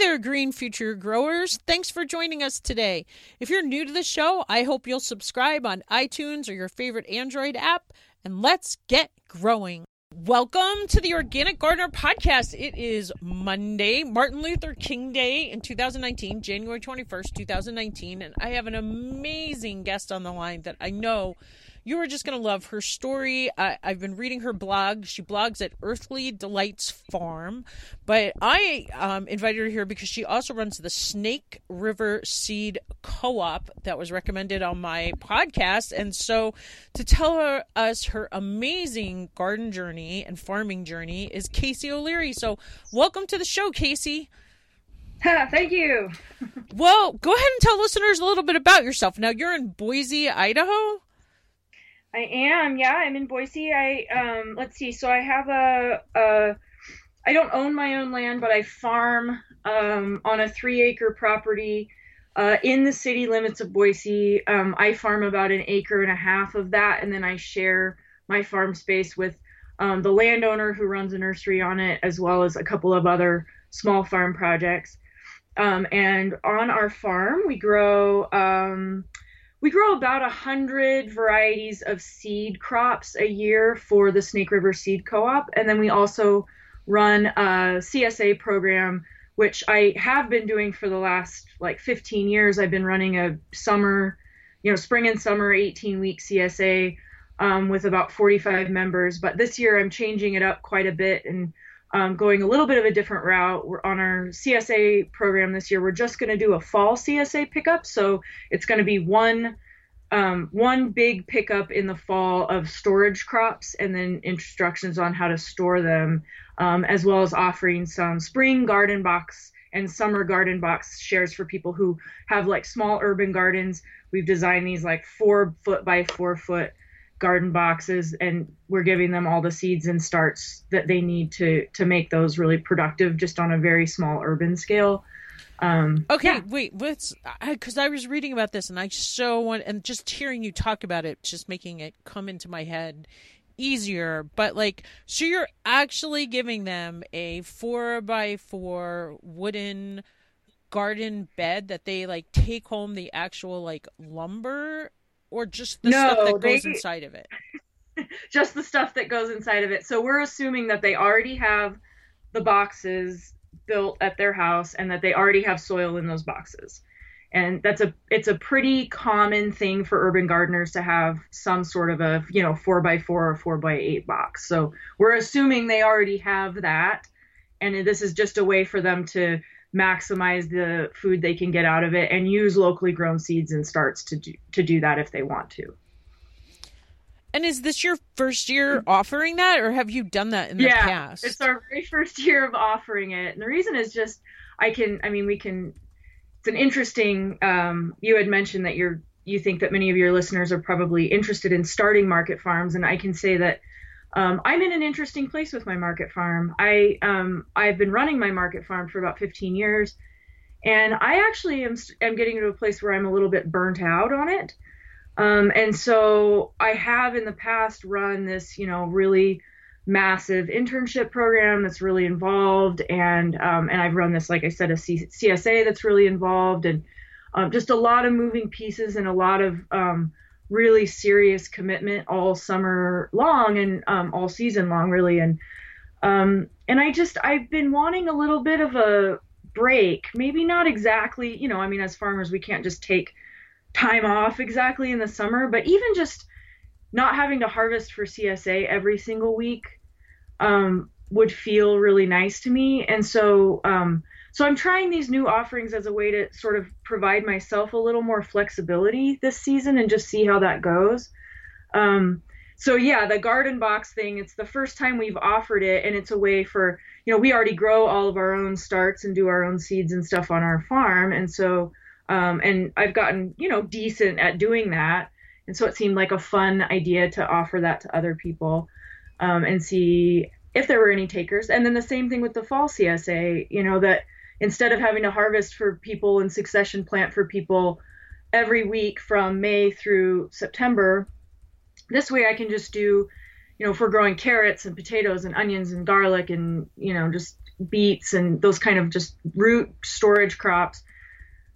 there, Green Future Growers. Thanks for joining us today. If you're new to the show, I hope you'll subscribe on iTunes or your favorite Android app, and let's get growing. Welcome to the Organic Gardener Podcast. It is Monday, Martin Luther King Day in 2019, January 21st, 2019, and I have an amazing guest on the line that I know you are just going to love her story. I, have been reading her blog. She blogs at Earthly Delights Farm, but I um, invited her here because she also runs the Snake River Seed Co-op that was recommended on my podcast. And so, to tell her, us her amazing garden journey and farming journey is Casey O'Leary. So, welcome to the show, Casey. Thank you. well, go ahead and tell listeners a little bit about yourself. Now, you're in Boise, Idaho. I am. Yeah, I'm in Boise. I um let's see. So I have a a I don't own my own land, but I farm um on a 3-acre property uh, in the city limits of Boise. Um, I farm about an acre and a half of that, and then I share my farm space with um, the landowner who runs a nursery on it, as well as a couple of other small farm projects. Um, and on our farm, we grow um, we grow about a hundred varieties of seed crops a year for the Snake River Seed Co-op, and then we also run a CSA program, which I have been doing for the last like 15 years. I've been running a summer, you know, spring and summer 18 week CSA um, with about 45 members, but this year I'm changing it up quite a bit and um, going a little bit of a different route. We're on our CSA program this year. We're just going to do a fall CSA pickup, so it's going to be one um, one big pickup in the fall of storage crops, and then instructions on how to store them, um, as well as offering some spring garden box and summer garden box shares for people who have like small urban gardens. We've designed these like four foot by four foot garden boxes and we're giving them all the seeds and starts that they need to to make those really productive just on a very small urban scale um, okay yeah. wait let's because I, I, was reading about this and i so want and just hearing you talk about it just making it come into my head easier but like so you're actually giving them a four by four wooden garden bed that they like take home the actual like lumber or just the no, stuff that goes they, inside of it? just the stuff that goes inside of it. So we're assuming that they already have the boxes built at their house and that they already have soil in those boxes. And that's a it's a pretty common thing for urban gardeners to have some sort of a you know four by four or four by eight box. So we're assuming they already have that, and this is just a way for them to maximize the food they can get out of it and use locally grown seeds and starts to do, to do that if they want to. And is this your first year offering that, or have you done that in the yeah, past? It's our very first year of offering it. And the reason is just I can, I mean, we can. It's an interesting. Um, you had mentioned that you're you think that many of your listeners are probably interested in starting market farms, and I can say that um, I'm in an interesting place with my market farm. I um, I've been running my market farm for about 15 years, and I actually am am getting to a place where I'm a little bit burnt out on it. Um, and so I have in the past run this, you know, really massive internship program that's really involved, and um, and I've run this, like I said, a C- CSA that's really involved, and um, just a lot of moving pieces and a lot of um, really serious commitment all summer long and um, all season long, really. And um, and I just I've been wanting a little bit of a break. Maybe not exactly, you know. I mean, as farmers, we can't just take time off exactly in the summer, but even just not having to harvest for CSA every single week um, would feel really nice to me. And so um, so I'm trying these new offerings as a way to sort of provide myself a little more flexibility this season and just see how that goes. Um, so yeah, the garden box thing, it's the first time we've offered it and it's a way for, you know, we already grow all of our own starts and do our own seeds and stuff on our farm. And so, um, and I've gotten, you know, decent at doing that. And so it seemed like a fun idea to offer that to other people um, and see if there were any takers. And then the same thing with the fall CSA, you know, that instead of having to harvest for people and succession plant for people every week from May through September, this way I can just do, you know, if we're growing carrots and potatoes and onions and garlic and, you know, just beets and those kind of just root storage crops.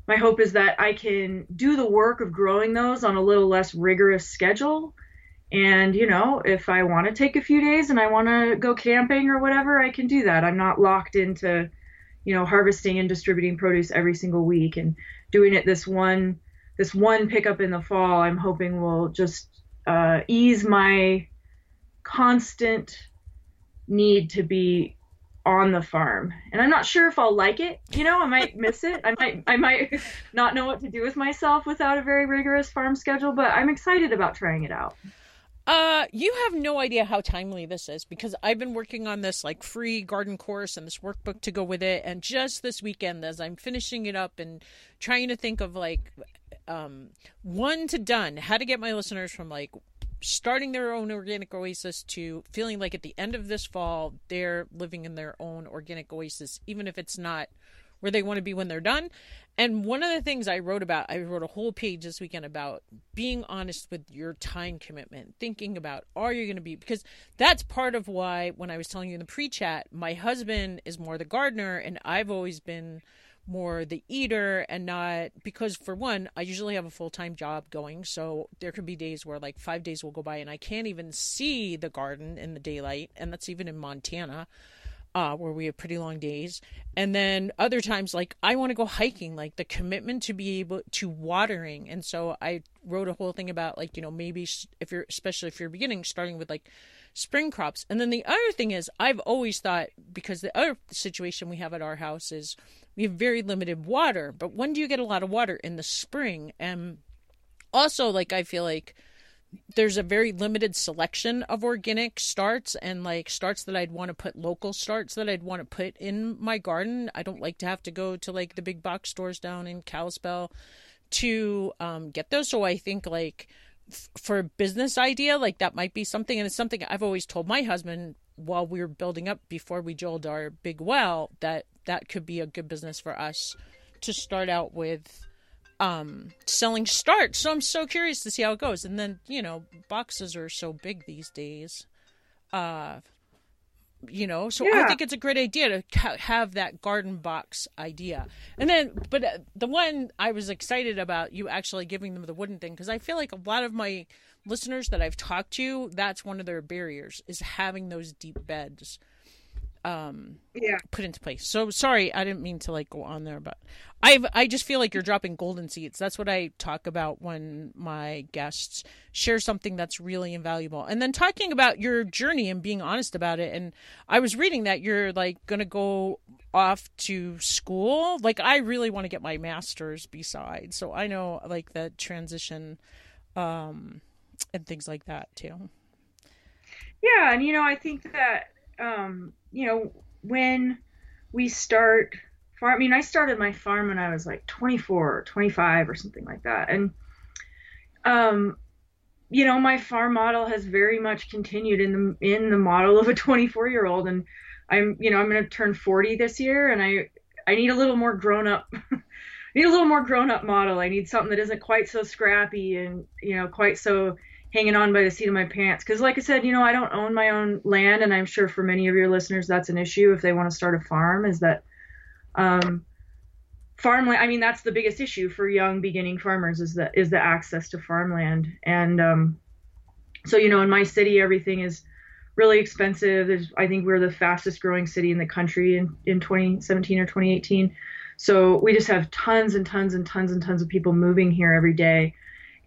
My hope is that I can do the work of growing those on a little less rigorous schedule. And, you know, if I want to take a few days and I want to go camping or whatever, I can do that. I'm not locked into, you know, harvesting and distributing produce every single week and doing it this one this one pickup in the fall. I'm hoping will just uh, ease my constant need to be on the farm. And i'm not sure if i'll like it. You know i might miss it. I might i might not know what to do with myself without a very rigorous farm schedule but i'm excited about trying it out uh you have no idea how timely this is because i've been working on this like free garden course and this workbook to go with it. And just this weekend as i'm finishing it up and trying to think of like um one to done how to get my listeners from like starting their own organic oasis to feeling like at the end of this fall they're living in their own organic oasis even if it's not where they want to be when they're done. And one of the things i wrote about i wrote a whole page this weekend about being honest with your time commitment thinking about are you going to be because that's part of why when i was telling you in the pre-chat my husband is more the gardener and i've always been more the eater and not because for one i usually have a full-time job going. So there could be days where like five days will go by and i can't even see the garden in the daylight. And that's even in montana uh, where we have pretty long days and then other times like i want to go hiking like the commitment to be able to watering and so i wrote a whole thing about like you know maybe if you're especially if you're beginning starting with like spring crops and then the other thing is i've always thought because the other situation we have at our house is we have very limited water. But when do you get a lot of water? In the spring. And also, like, I feel like there's a very limited selection of organic starts and like starts that I'd want to put local starts that I'd want to put in my garden. I don't like to have to go to like the big box stores down in Kalispell to um, get those. So I think like f- for a business idea, like that might be something. And it's something I've always told my husband while we were building up before we drilled our big well that that could be a good business for us to start out with um selling starts. So i'm so curious to see how it goes. And then you know boxes are so big these days. Uh you know so yeah. i think it's a great idea to ha- have that garden box idea. And then but uh, the one i was excited about you actually giving them the wooden thing because i feel like a lot of my listeners that i've talked to that's one of their barriers is having those deep beds um yeah. put into place. So sorry i didn't mean to like go on there but i i just feel like you're dropping golden seeds. That's what i talk about when my guests share something that's really invaluable. And then talking about your journey and being honest about it and i was reading that you're like gonna go off to school. Like i really want to get my master's besides. so i know like the transition um and things like that too. Yeah and you know i think that um, you know, when we start farm, I mean, I started my farm when I was like 24 or 25 or something like that. And, um, you know, my farm model has very much continued in the, in the model of a 24 year old. And I'm, you know, I'm going to turn 40 this year and I, I need a little more grown up, need a little more grown up model. I need something that isn't quite so scrappy and, you know, quite so hanging on by the seat of my pants. Because like i said you know i don't own my own land and i'm sure for many of your listeners that's an issue if they want to start a farm is that um, farmland i mean that's the biggest issue for young beginning farmers is the is the access to farmland. And um, so you know in my city everything is really expensive. There's, i think we're the fastest growing city in the country in, in 2017 or 2018 so we just have tons and tons and tons and tons of people moving here every day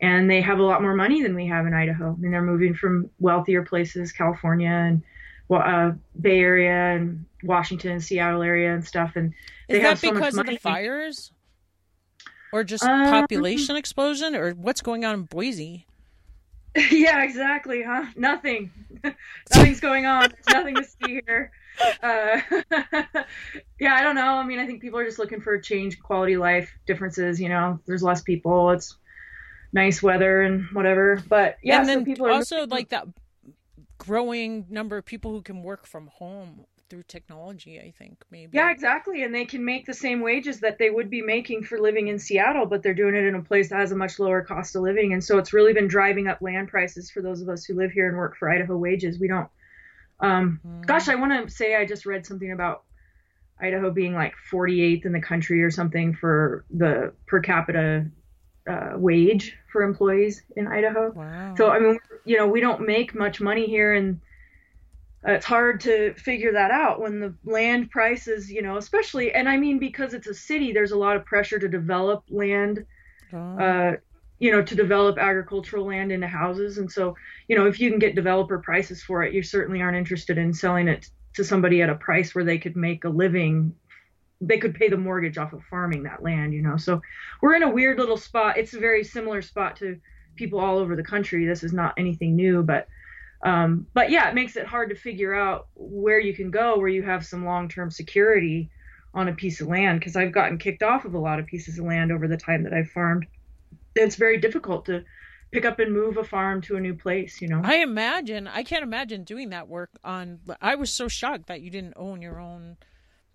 and they have a lot more money than we have in Idaho. I mean, they're moving from wealthier places, California and uh, Bay Area and Washington, Seattle area and stuff. And they is that so because of the fires, or just um, population explosion, or what's going on in Boise? Yeah, exactly, huh? Nothing. Nothing's going on. There's nothing to see here. Uh, yeah, I don't know. I mean, I think people are just looking for change, quality life differences. You know, there's less people. It's nice weather and whatever. But yeah, and then so people also like that growing number of people who can work from home through technology i think maybe yeah exactly and they can make the same wages that they would be making for living in seattle but they're doing it in a place that has a much lower cost of living and so it's really been driving up land prices for those of us who live here and work for idaho wages we don't um, mm. gosh i want to say i just read something about Idaho being like 48th in the country or something for the per capita uh, wage for employees in Idaho. Wow. So I mean, you know, we don't make much money here, and uh, it's hard to figure that out when the land prices, you know, especially, and I mean because it's a city, there's a lot of pressure to develop land. Oh. Uh, you know, to develop agricultural land into houses. And so, you know, if you can get developer prices for it, you certainly aren't interested in selling it to somebody at a price where they could make a living. They could pay the mortgage off of farming that land, you know. So we're in a weird little spot. It's a very similar spot to people all over the country. This is not anything new, but um, but yeah, it makes it hard to figure out where you can go where you have some long-term security on a piece of land because I've gotten kicked off of a lot of pieces of land over the time that I've farmed it's very difficult to pick up and move a farm to a new place, you know. I imagine. I can't imagine doing that work on. I was so shocked that you didn't own your own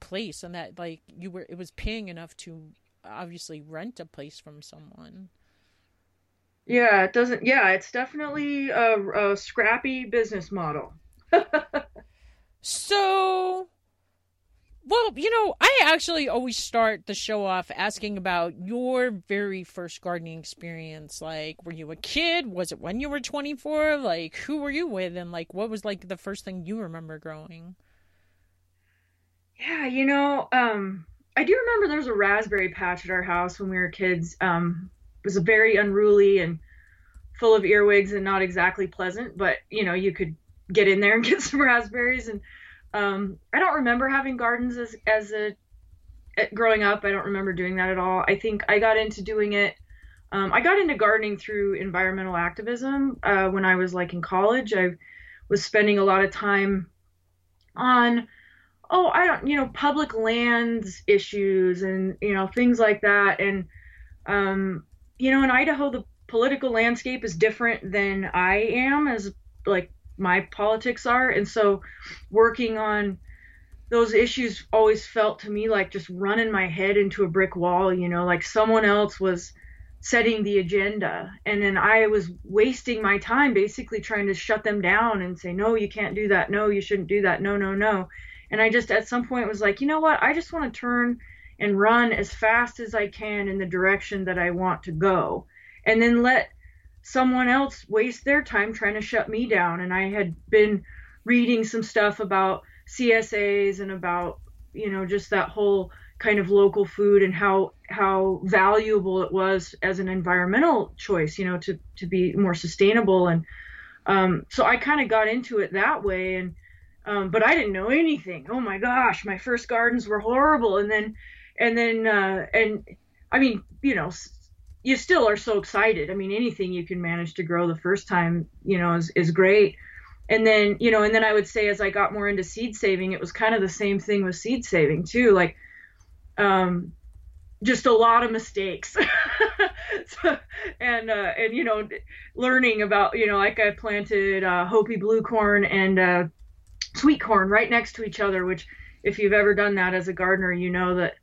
place and that like you were. It was paying enough to obviously rent a place from someone. Yeah, it doesn't. Yeah, it's definitely a, a scrappy business model. so well, you know, I actually always start the show off asking about your very first gardening experience. Like, were you a kid? Was it when you were 24? Like, who were you with? And, like, what was, like, the first thing you remember growing? Yeah, you know, um, I do remember there was a raspberry patch at our house when we were kids. Um, it was very unruly and full of earwigs and not exactly pleasant, but, you know, you could get in there and get some raspberries and um, I don't remember having gardens as as a growing up. I don't remember doing that at all. I think I got into doing it. Um, I got into gardening through environmental activism uh, when I was like in college. I was spending a lot of time on oh I don't you know public lands issues and you know things like that and um, you know in Idaho the political landscape is different than I am as like my politics are. And so working on those issues always felt to me like just running my head into a brick wall, you know, like someone else was setting the agenda. And then I was wasting my time basically trying to shut them down and say, no, you can't do that. No, you shouldn't do that. No, no, no. And I just at some point was like, you know what? I just want to turn and run as fast as I can in the direction that I want to go. And then let someone else waste their time trying to shut me down. And I had been reading some stuff about CSAs and about, you know, just that whole kind of local food and how how valuable it was as an environmental choice, you know, to to be more sustainable. And um, so I kind of got into it that way. And um, but I didn't know anything. Oh my gosh, my first gardens were horrible. And then and then uh, and I mean, you know, you still are so excited. I mean, anything you can manage to grow the first time, you know, is, is great. And then, you know, and then I would say as I got more into seed saving, it was kind of the same thing with seed saving too. Like, um, just a lot of mistakes. so, and, uh, and, you know, learning about, you know, like I planted, uh, Hopi blue corn and, uh, sweet corn right next to each other, which if you've ever done that as a gardener, you know that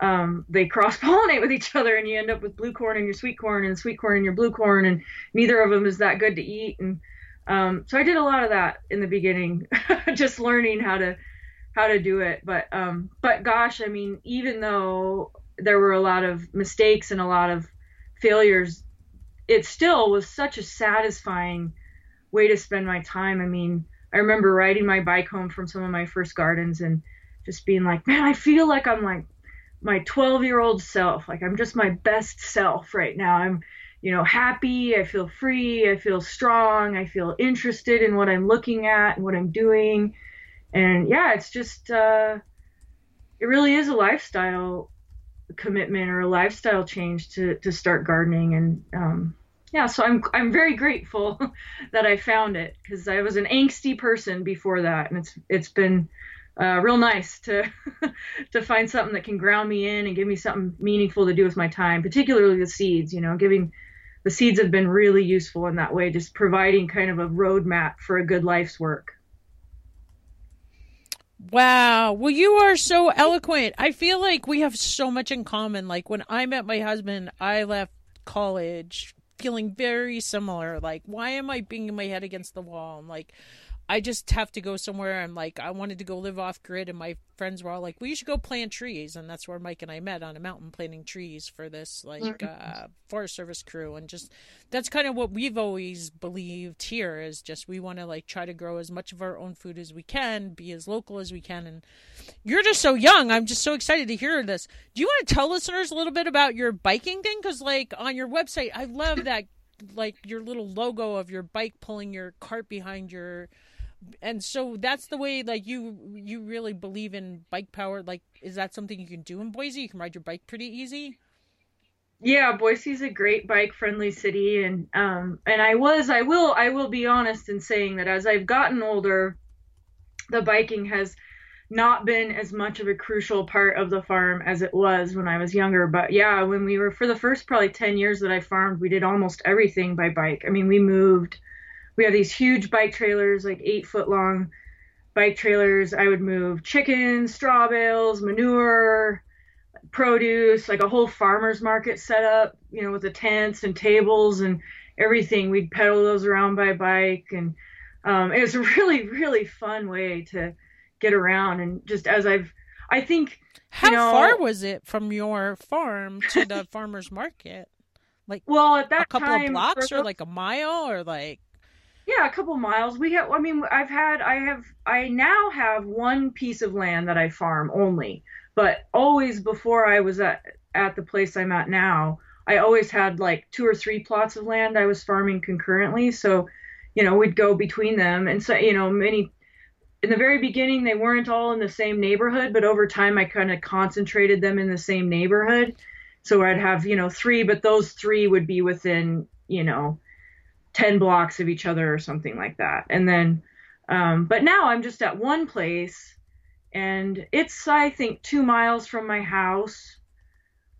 um, they cross pollinate with each other and you end up with blue corn and your sweet corn and sweet corn and your blue corn and neither of them is that good to eat and um, so I did a lot of that in the beginning just learning how to how to do it but um, but gosh I mean even though there were a lot of mistakes and a lot of failures it still was such a satisfying way to spend my time. I mean I remember riding my bike home from some of my first gardens and just being like man I feel like I'm like my 12 year old self. Like I'm just my best self right now. I'm, you know, happy. I feel free. I feel strong. I feel interested in what I'm looking at and what I'm doing. And yeah, it's just, uh, it really is a lifestyle commitment or a lifestyle change to, to start gardening. And, um, yeah, so I'm I'm very grateful that I found it because I was an angsty person before that, and it's it's been uh, real nice to to find something that can ground me in and give me something meaningful to do with my time, particularly the seeds. You know, giving the seeds have been really useful in that way, just providing kind of a roadmap for a good life's work. Wow. Well, you are so eloquent. I feel like we have so much in common. Like when I met my husband, I left college feeling very similar. Like, why am I banging my head against the wall? I'm like, I just have to go somewhere. And like, I wanted to go live off grid, and my friends were all like, "Well, you should go plant trees," and that's where Mike and I met on a mountain planting trees for this like mm-hmm. uh, Forest Service crew, and just that's kind of what we've always believed here is just we want to like try to grow as much of our own food as we can, be as local as we can, and you're just so young. I'm just so excited to hear this. Do you want to tell listeners a little bit about your biking thing? Because like on your website, I love that like your little logo of your bike pulling your cart behind your and so that's the way like you you really believe in bike power like is that something you can do in boise you can ride your bike pretty easy yeah boise's a great bike friendly city and um and i was i will i will be honest in saying that as i've gotten older the biking has not been as much of a crucial part of the farm as it was when I was younger. But yeah, when we were for the first probably 10 years that I farmed, we did almost everything by bike. I mean, we moved we have these huge bike trailers, like eight foot long bike trailers. I would move chickens, straw bales, manure, produce, like a whole farmer's market set up, you know, with the tents and tables and everything. We'd pedal those around by bike. And um, it was a really, really fun way to get around. And just as I've, I think. How you know, far was it from your farm to the farmer's market? Like, well, at that a couple time, of blocks or like a mile or like yeah, a couple miles. We have. I mean, I've had. I have. I now have one piece of land that I farm only. But always before I was at at the place I'm at now, I always had like two or three plots of land I was farming concurrently. So, you know, we'd go between them, and so you know, many. In the very beginning, they weren't all in the same neighborhood, but over time, I kind of concentrated them in the same neighborhood. So I'd have, you know, three, but those three would be within, you know, 10 blocks of each other or something like that. And then, um, but now I'm just at one place and it's, I think, two miles from my house.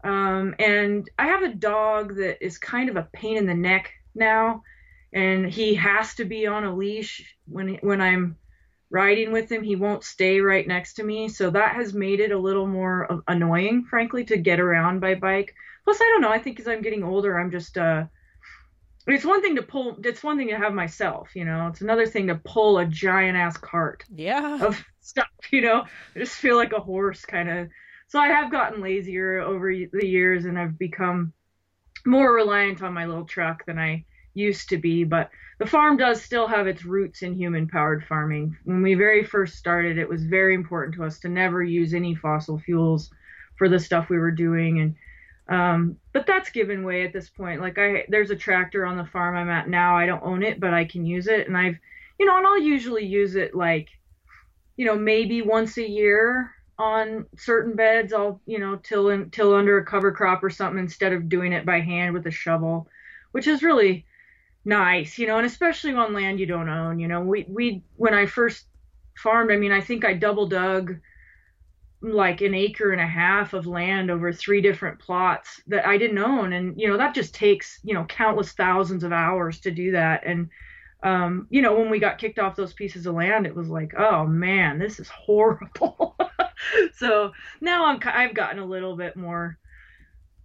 Um, and I have a dog that is kind of a pain in the neck now. And he has to be on a leash when, when I'm riding with him. He won't stay right next to me. So that has made it a little more annoying, frankly, to get around by bike. Plus, I don't know. I think as I'm getting older, I'm just, uh, it's one thing to pull it's one thing to have myself you know? It's another thing to pull a giant ass cart yeah. of stuff you know? I just feel like a horse kind of so i have gotten lazier over the years and i've become more reliant on my little truck than i used to be but the farm does still have its roots in human powered farming. When we very first started it was very important to us to never use any fossil fuels for the stuff we were doing and um, but that's given way at this point. Like I, there's a tractor on the farm I'm at now. I don't own it, but I can use it, and I've, you know, and I'll usually use it like, you know, maybe once a year on certain beds. I'll, you know, till in, till under a cover crop or something instead of doing it by hand with a shovel, which is really nice, you know, and especially on land you don't own. You know, we we when I first farmed, I mean, I think I double dug like an acre and a half of land over three different plots that I didn't own. And, you know, that just takes, you know, countless thousands of hours to do that. And, um, you know, when we got kicked off those pieces of land, it was like, oh man, this is horrible. so now I'm, I've gotten a little bit more,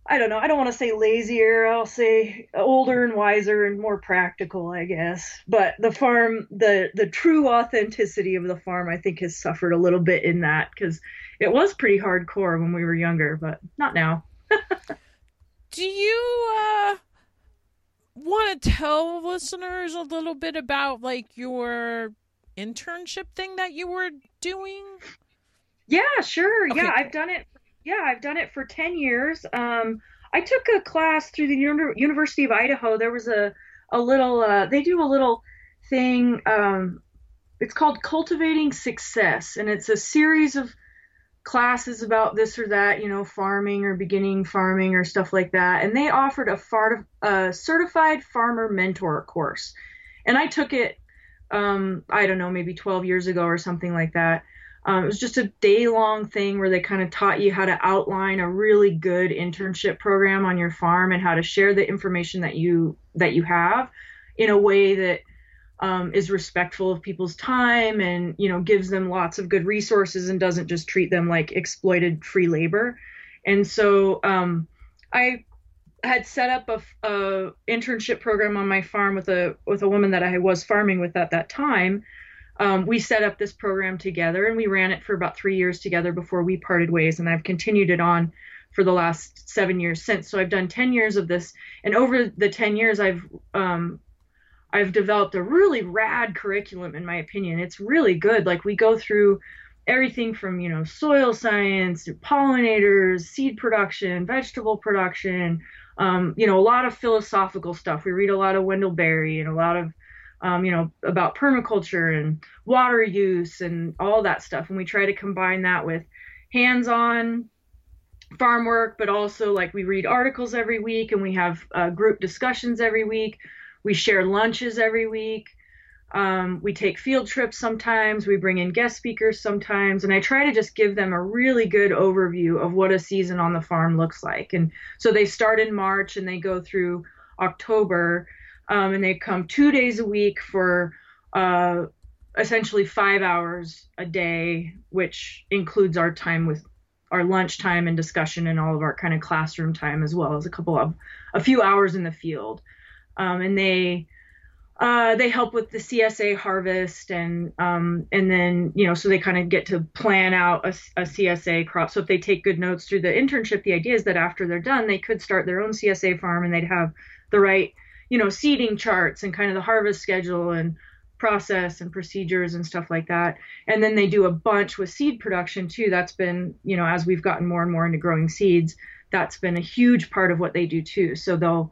I don't know, I don't want to say lazier. I'll say older and wiser and more practical, I guess. But the farm, the, the true authenticity of the farm, I think has suffered a little bit in that because it was pretty hardcore when we were younger, but not now. Do you uh, want to tell listeners a little bit about like your internship thing that you were doing? Yeah, sure. Okay. Yeah, I've done it. Yeah, I've done it for 10 years. Um, I took a class through the University of Idaho. There was a, a little, uh, they do a little thing. Um, it's called Cultivating Success, and it's a series of classes about this or that, you know, farming or beginning farming or stuff like that. And they offered a, far, a certified farmer mentor course. And I took it, um, I don't know, maybe 12 years ago or something like that. Um, it was just a day long thing where they kind of taught you how to outline a really good internship program on your farm and how to share the information that you that you have in a way that um, is respectful of people's time and you know gives them lots of good resources and doesn't just treat them like exploited free labor and so um, i had set up a, a, internship program on my farm with a with a woman that i was farming with at that time um, we set up this program together and we ran it for about three years together before we parted ways. And I've continued it on for the last seven years since. So I've done 10 years of this. And over the 10 years, I've, um, I've developed a really rad curriculum, in my opinion. It's really good. Like we go through everything from, you know, soil science, to pollinators, seed production, vegetable production, um, you know, a lot of philosophical stuff. We read a lot of Wendell Berry and a lot of um, you know, about permaculture and water use and all that stuff. And we try to combine that with hands on farm work, but also like we read articles every week and we have uh, group discussions every week. We share lunches every week. Um, we take field trips sometimes. We bring in guest speakers sometimes. And I try to just give them a really good overview of what a season on the farm looks like. And so they start in March and they go through October um, and they come two days a week for uh, essentially five hours a day, which includes our time with our lunch time and discussion and all of our kind of classroom time as well as a couple of a few hours in the field. Um, and they uh, they help with the CSA harvest and um, and then you know so they kind of get to plan out a, a, CSA crop. So if they take good notes through the internship, the idea is that after they're done, they could start their own CSA farm and they'd have the right you know, seeding charts and kind of the harvest schedule and process and procedures and stuff like that. And then they do a bunch with seed production too. That's been, you know, as we've gotten more and more into growing seeds, that's been a huge part of what they do too. So they'll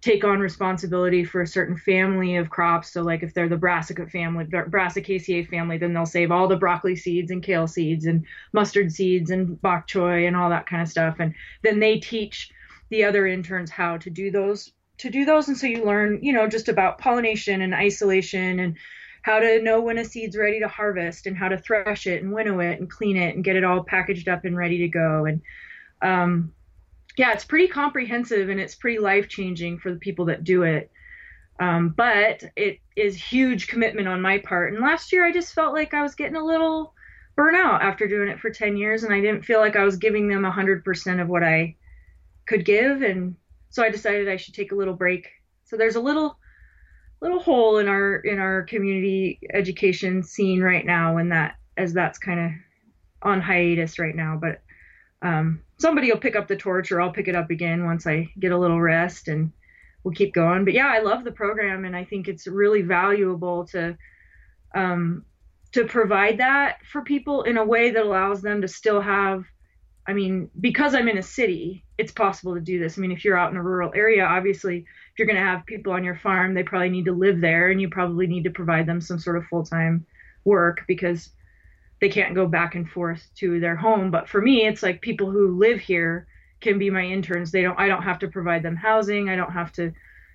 take on responsibility for a certain family of crops. So like if they're the brassica family, Brassicaceae family, then they'll save all the broccoli seeds and kale seeds and mustard seeds and bok choy and all that kind of stuff. And then they teach the other interns how to do those to do those. And so you learn, you know, just about pollination and isolation and how to know when a seed's ready to harvest and how to thresh it and winnow it and clean it and get it all packaged up and ready to go. And um, yeah, it's pretty comprehensive and it's pretty life changing for the people that do it. Um, but it is huge commitment on my part. And last year I just felt like I was getting a little burnout after doing it for 10 years and I didn't feel like I was giving them 100% of what I could give. And so I decided I should take a little break. So there's a little little hole in our in our community education scene right now and that as that's kind of on hiatus right now but um, somebody will pick up the torch or I'll pick it up again once I get a little rest and we'll keep going but yeah I love the program and I think it's really valuable to um, to provide that for people in a way that allows them to still have I mean, because I'm in a city, it's possible to do this. I mean, if you're out in a rural area, obviously, if you're going to have people on your farm, they probably need to live there and you probably need to provide them some sort of full time work because they can't go back and forth to their home. But for me, it's like people who live here can be my interns. They don't, I don't have to provide them housing. I don't have to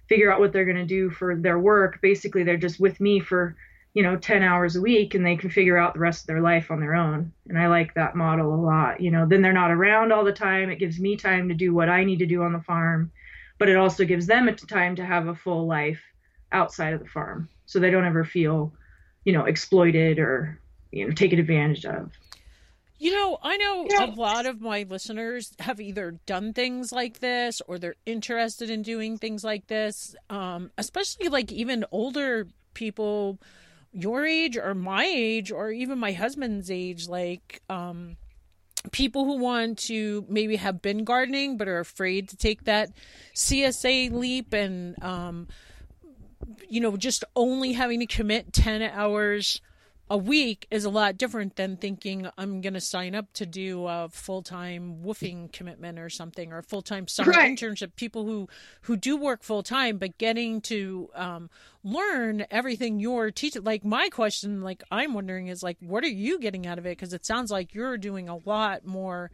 figure out what they're going to do for their work. Basically, they're just with me for you know 10 hours a week and they can figure out the rest of their life on their own and i like that model a lot you know then they're not around all the time it gives me time to do what i need to do on the farm but it also gives them a time to have a full life outside of the farm so they don't ever feel you know exploited or you know taken advantage of you know, I know yeah. a lot of my listeners have either done things like this or they're interested in doing things like this. Um, especially like even older people your age or my age or even my husband's age like um people who want to maybe have been gardening but are afraid to take that CSA leap and um you know just only having to commit 10 hours a week is a lot different than thinking I'm going to sign up to do a full-time woofing commitment or something or a full-time summer right. internship. People who who do work full-time, but getting to um, learn everything you're teaching. Like my question, like I'm wondering, is like, what are you getting out of it? Because it sounds like you're doing a lot more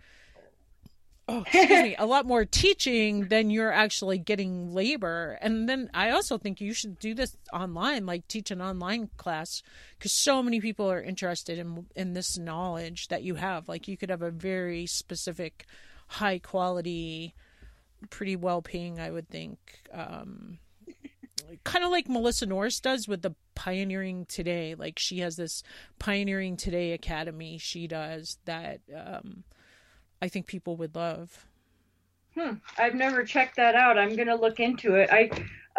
oh, excuse me, a lot more teaching than you're actually getting labor. And then I also think you should do this online, like teach an online class, because so many people are interested in in this knowledge that you have. Like you could have a very specific, high quality, pretty well paying, I would think. Um, kind of like Melissa Norris does with the Pioneering Today. Like she has this Pioneering Today Academy she does that um, I think people would love. Hmm. I've never checked that out. I'm gonna look into it. I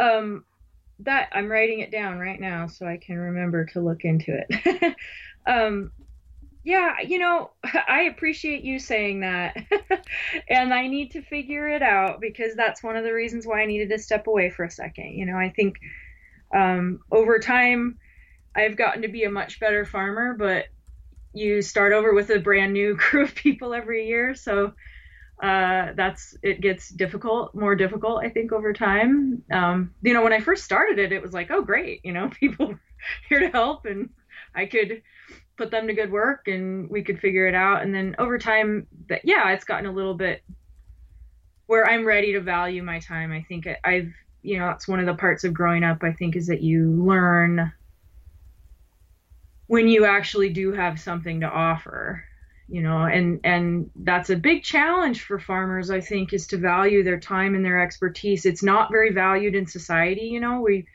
um that I'm writing it down right now so I can remember to look into it. um, yeah, you know, I appreciate you saying that. and I need to figure it out because that's one of the reasons why I needed to step away for a second. You know, I think um, over time I've gotten to be a much better farmer, but you start over with a brand new crew of people every year. So uh, that's it gets difficult, more difficult, I think, over time. Um, you know, when I first started it, it was like, oh, great, you know, people here to help and I could put them to good work and we could figure it out. And then over time, that yeah, it's gotten a little bit where I'm ready to value my time. I think I've, you know, that's one of the parts of growing up. I think is that you learn when you actually do have something to offer you know and and that's a big challenge for farmers i think is to value their time and their expertise. It's not very valued in society you know. We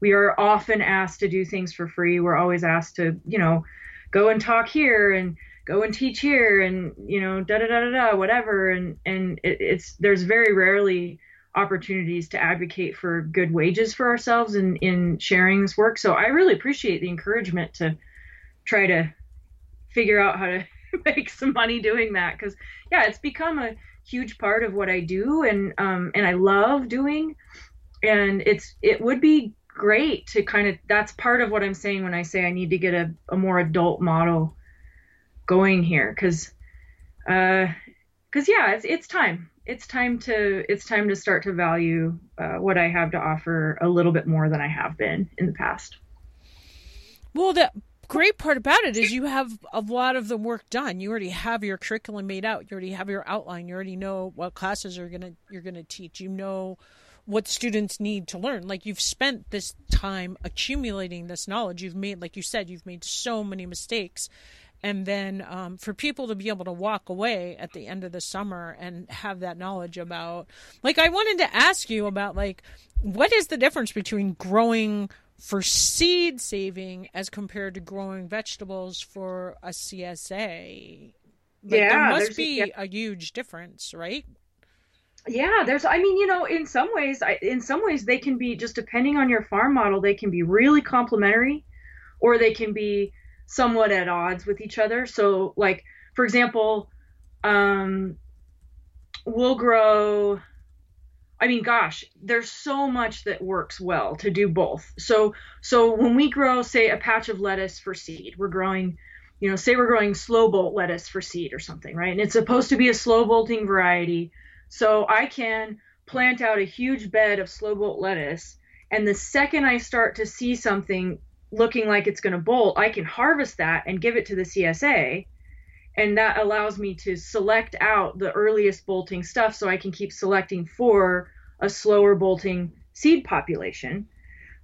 we are often asked to do things for free. We're always asked to you know go and talk here and go and teach here and you know da da da da da whatever. And and it, it's there's very rarely opportunities to advocate for good wages for ourselves in in sharing this work. So i really appreciate the encouragement to try to figure out how to make some money doing that. Because yeah it's become a huge part of what i do and um and i love doing. And it's it would be great to kind of that's part of what I'm saying when I say I need to get a, a more adult model going here. Because uh because yeah it's it's time. It's time to it's time to start to value uh, what I have to offer a little bit more than I have been in the past. Well, the great part about it is you have a lot of the work done. You already have your curriculum made out. You already have your outline. You already know what classes are gonna you're gonna teach. You know what students need to learn. Like you've spent this time accumulating this knowledge. You've made, like you said, you've made so many mistakes. And then um, for people to be able to walk away at the end of the summer and have that knowledge about, like, I wanted to ask you about, like, what is the difference between growing for seed saving as compared to growing vegetables for a CSA? Like, yeah, there must be yeah. a huge difference, right? yeah there's i mean you know in some ways I, in some ways they can be just depending on your farm model they can be really complementary or they can be somewhat at odds with each other so like for example um we'll grow i mean gosh there's so much that works well to do both so so when we grow say a patch of lettuce for seed we're growing you know say we're growing slow bolt lettuce for seed or something right and it's supposed to be a slow bolting variety so I can plant out a huge bed of slow bolt lettuce, and the second I start to see something looking like it's going to bolt, I can harvest that and give it to the CSA. And that allows me to select out the earliest bolting stuff so I can keep selecting for a slower bolting seed population.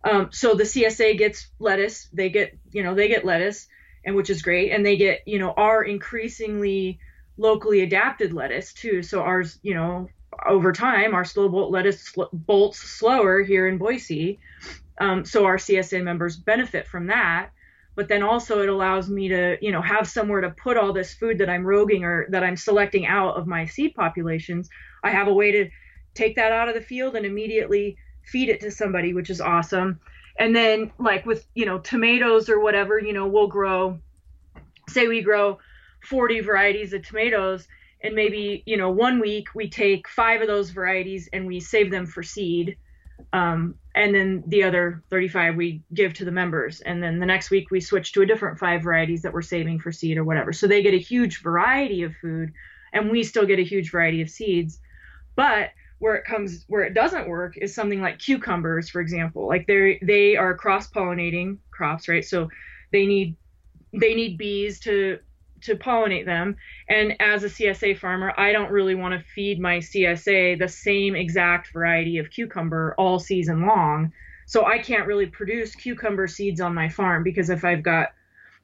Um, so the CSA gets lettuce, they get, you know, they get lettuce, and which is great, and they get, you know, our increasingly locally adapted lettuce too. So ours, you know, over time, our slow bolt lettuce sl- bolts slower here in Boise. Um, so our CSA members benefit from that. But then also it allows me to, you know, have somewhere to put all this food that I'm roguing or that I'm selecting out of my seed populations. I have a way to take that out of the field and immediately feed it to somebody, which is awesome. And then like with, you know, tomatoes or whatever, you know, we'll grow, say we grow 40 varieties of tomatoes and maybe you know one week we take five of those varieties and we save them for seed um, and then the other 35 we give to the members. And then the next week we switch to a different five varieties that we're saving for seed or whatever. So they get a huge variety of food and we still get a huge variety of seeds. But where it comes where it doesn't work is something like cucumbers for example. Like they they are cross pollinating crops right? So they need they need bees to to pollinate them. And as a CSA farmer, I don't really want to feed my CSA the same exact variety of cucumber all season long. So I can't really produce cucumber seeds on my farm because if I've got,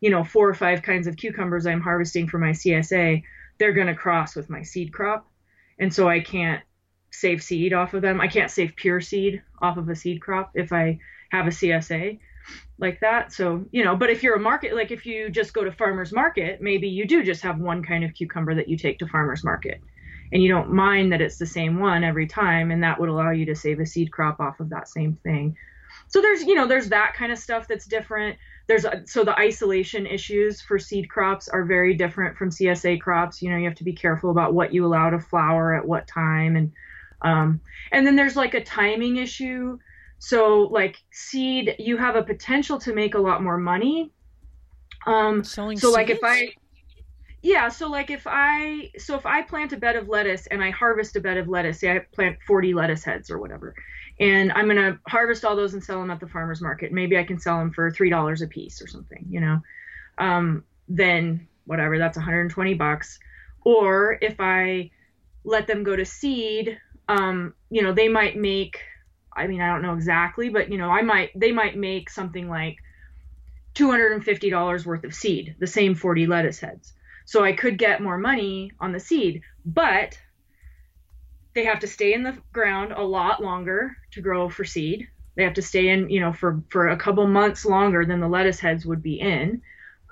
you know, four or five kinds of cucumbers I'm harvesting for my CSA, they're going to cross with my seed crop. And so I can't save seed off of them. I can't save pure seed off of a seed crop if I have a CSA like that. So, you know, but if you're a market, like if you just go to farmer's market, maybe you do just have one kind of cucumber that you take to farmer's market and you don't mind that it's the same one every time. And that would allow you to save a seed crop off of that same thing. so there's you know there's that kind of stuff that's different there's a, so the isolation issues for seed crops are very different from CSA crops. You know, you have to be careful about what you allow to flower at what time, and um, and then there's like a timing issue. So like seed, you have a potential to make a lot more money. Um, Selling so like if I yeah, so like if I so if I plant a bed of lettuce and I harvest a bed of lettuce, say I plant 40 lettuce heads or whatever, and I'm gonna harvest all those and sell them at the farmers market. Maybe I can sell them for three dollars a piece or something, you know. Um, then whatever, that's 120 bucks. Or if I let them go to seed, um, you know, they might make. I mean, I don't know exactly, but you know, I might they might make something like $250 worth of seed, the same 40 lettuce heads. So I could get more money on the seed, but they have to stay in the ground a lot longer to grow for seed. They have to stay in, you know, for for a couple months longer than the lettuce heads would be in.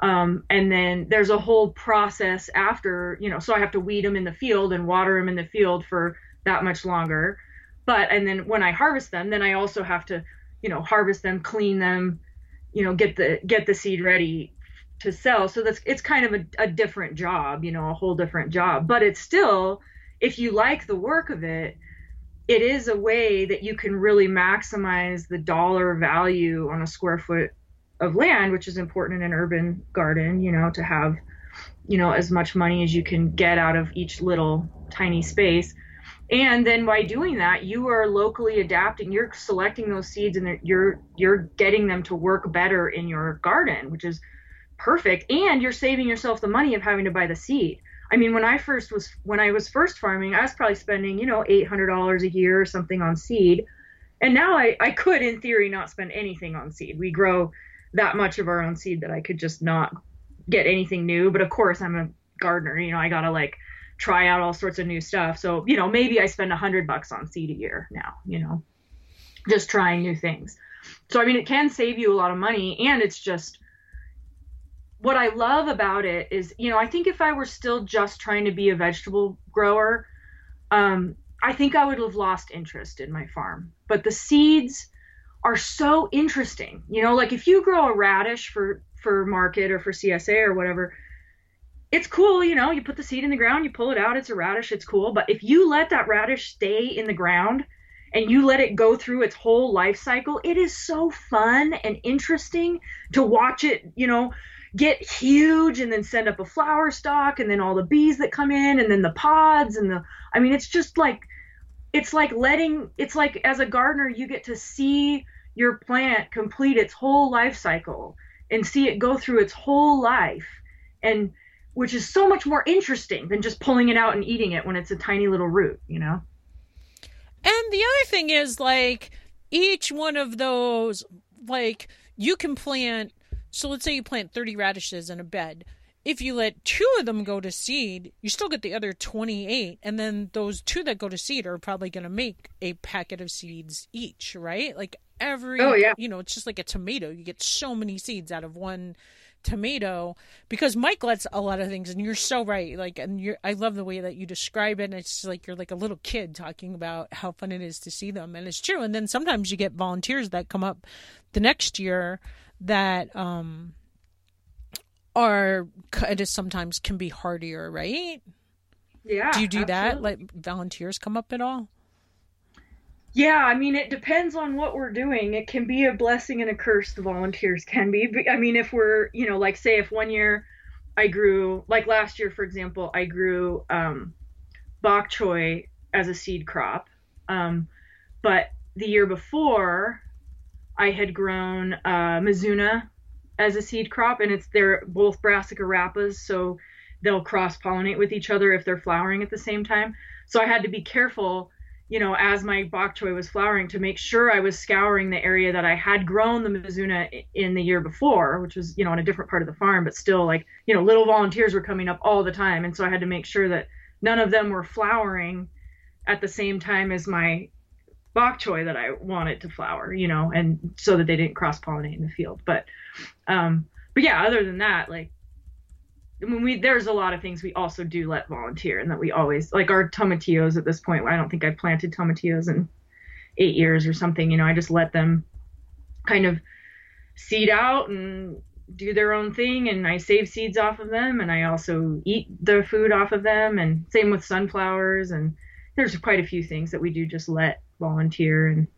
Um, and then there's a whole process after, you know, so I have to weed them in the field and water them in the field for that much longer. But and then when I harvest them, then I also have to, you know, harvest them, clean them, you know, get the get the seed ready to sell. So that's it's kind of a, a different job, you know, a whole different job. But it's still, if you like the work of it, it is a way that you can really maximize the dollar value on a square foot of land, which is important in an urban garden, you know, to have, you know, as much money as you can get out of each little tiny space. And then by doing that, you are locally adapting. You're selecting those seeds and you're you're getting them to work better in your garden, which is perfect. And you're saving yourself the money of having to buy the seed. I mean when i first was when i was first farming i was probably spending you know $800 a year or something on seed. And now I, I could in theory not spend anything on seed. We grow that much of our own seed that i could just not get anything new. But of course i'm a gardener you know i gotta like try out all sorts of new stuff so you know maybe i spend a hundred bucks on seed a year now you know just trying new things so i mean it can save you a lot of money and it's just what I love about it is, you know, I think if I were still just trying to be a vegetable grower, um, I think I would have lost interest in my farm. But the seeds are so interesting. You know, like if you grow a radish for for market or for CSA or whatever, it's cool, you know, you put the seed in the ground, you pull it out, it's a radish, it's cool. But if you let that radish stay in the ground and you let it go through its whole life cycle, it is so fun and interesting to watch it, you know, get huge and then send up a flower stalk and then all the bees that come in and then the pods and the I mean it's just like it's like letting it's like as a gardener you get to see your plant complete its whole life cycle and see it go through its whole life and which is so much more interesting than just pulling it out and eating it when it's a tiny little root, you know. And the other thing is like each one of those like you can plant so let's say you plant 30 radishes in a bed. If you let two of them go to seed, you still get the other 28. And then those two that go to seed are probably going to make a packet of seeds each, right? Like every, oh, yeah. you know, it's just like a tomato. You get so many seeds out of one tomato because Mike lets a lot of things and you're so right like and you're I love the way that you describe it and it's like you're like a little kid talking about how fun it is to see them and it's true and then sometimes you get volunteers that come up the next year that um are kind of sometimes can be hardier, right? Yeah. Do you do absolutely. that? Like volunteers come up at all? Yeah, I mean, it depends on what we're doing. It can be a blessing and a curse. The volunteers can be. I mean, if we're, you know, like say if one year I grew, like last year, for example, I grew um, bok choy as a seed crop. Um, but the year before, I had grown uh, Mizuna as a seed crop, and it's they're both Brassica rapas, so they'll cross pollinate with each other if they're flowering at the same time. So I had to be careful, you know, as my bok choy was flowering to make sure I was scouring the area that I had grown the Mizuna in the year before, which was, you know, on a different part of the farm, but still like, you know, little volunteers were coming up all the time. And so I had to make sure that none of them were flowering at the same time as my bok choy that I wanted to flower, you know, and so that they didn't cross pollinate in the field. But, um, but yeah, other than that, like, I mean, we there's a lot of things we also do let volunteer, and that we always like our tomatillos at this point. I don't think I've planted tomatillos in eight years or something. You know, I just let them kind of seed out and do their own thing and I save seeds off of them and I also eat the food off of them and same with sunflowers and there's quite a few things that we do just let volunteer and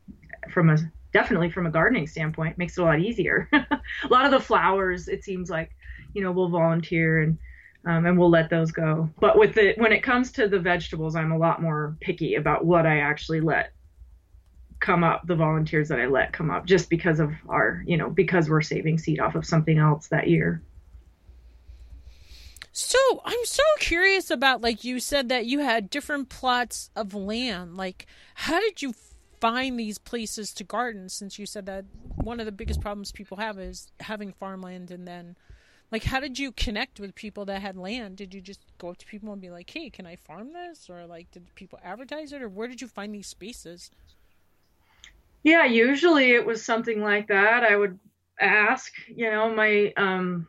from a definitely from a gardening standpoint makes it a lot easier. a lot of the flowers it seems like you know we'll volunteer and um, and we'll let those go. But with the when it comes to the vegetables, I'm a lot more picky about what I actually let come up, the volunteers that I let come up, just because of our, you know, because we're saving seed off of something else that year. So I'm so curious about, like you said, that you had different plots of land. Like, how did you find these places to garden? Since you said that one of the biggest problems people have is having farmland, and then, like, how did you connect with people that had land? Did you just go up to people and be like, "Hey, can I farm this?" Or like, did people advertise it, or where did you find these spaces? Yeah, usually it was something like that. I would ask, you know, my um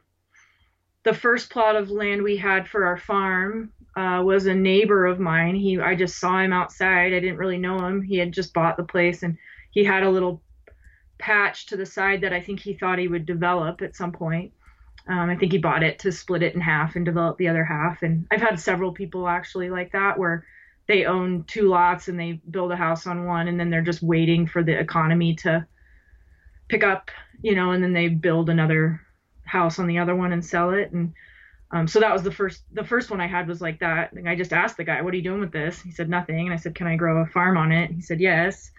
the first plot of land we had for our farm uh, was a neighbor of mine. He I just saw him outside. I didn't really know him. He had just bought the place and he had a little patch to the side that I think he thought he would develop at some point. Um, I think he bought it to split it in half and develop the other half. And I've had several people actually like that where they own two lots and they build a house on one and then they're just waiting for the economy to pick up, you know, and then they build another house on the other one and sell it. And um, so that was the first the first one I had was like that. And I just asked the guy, "What are you doing with this?" He said nothing, and I said, "Can I grow a farm on it?" He said yes,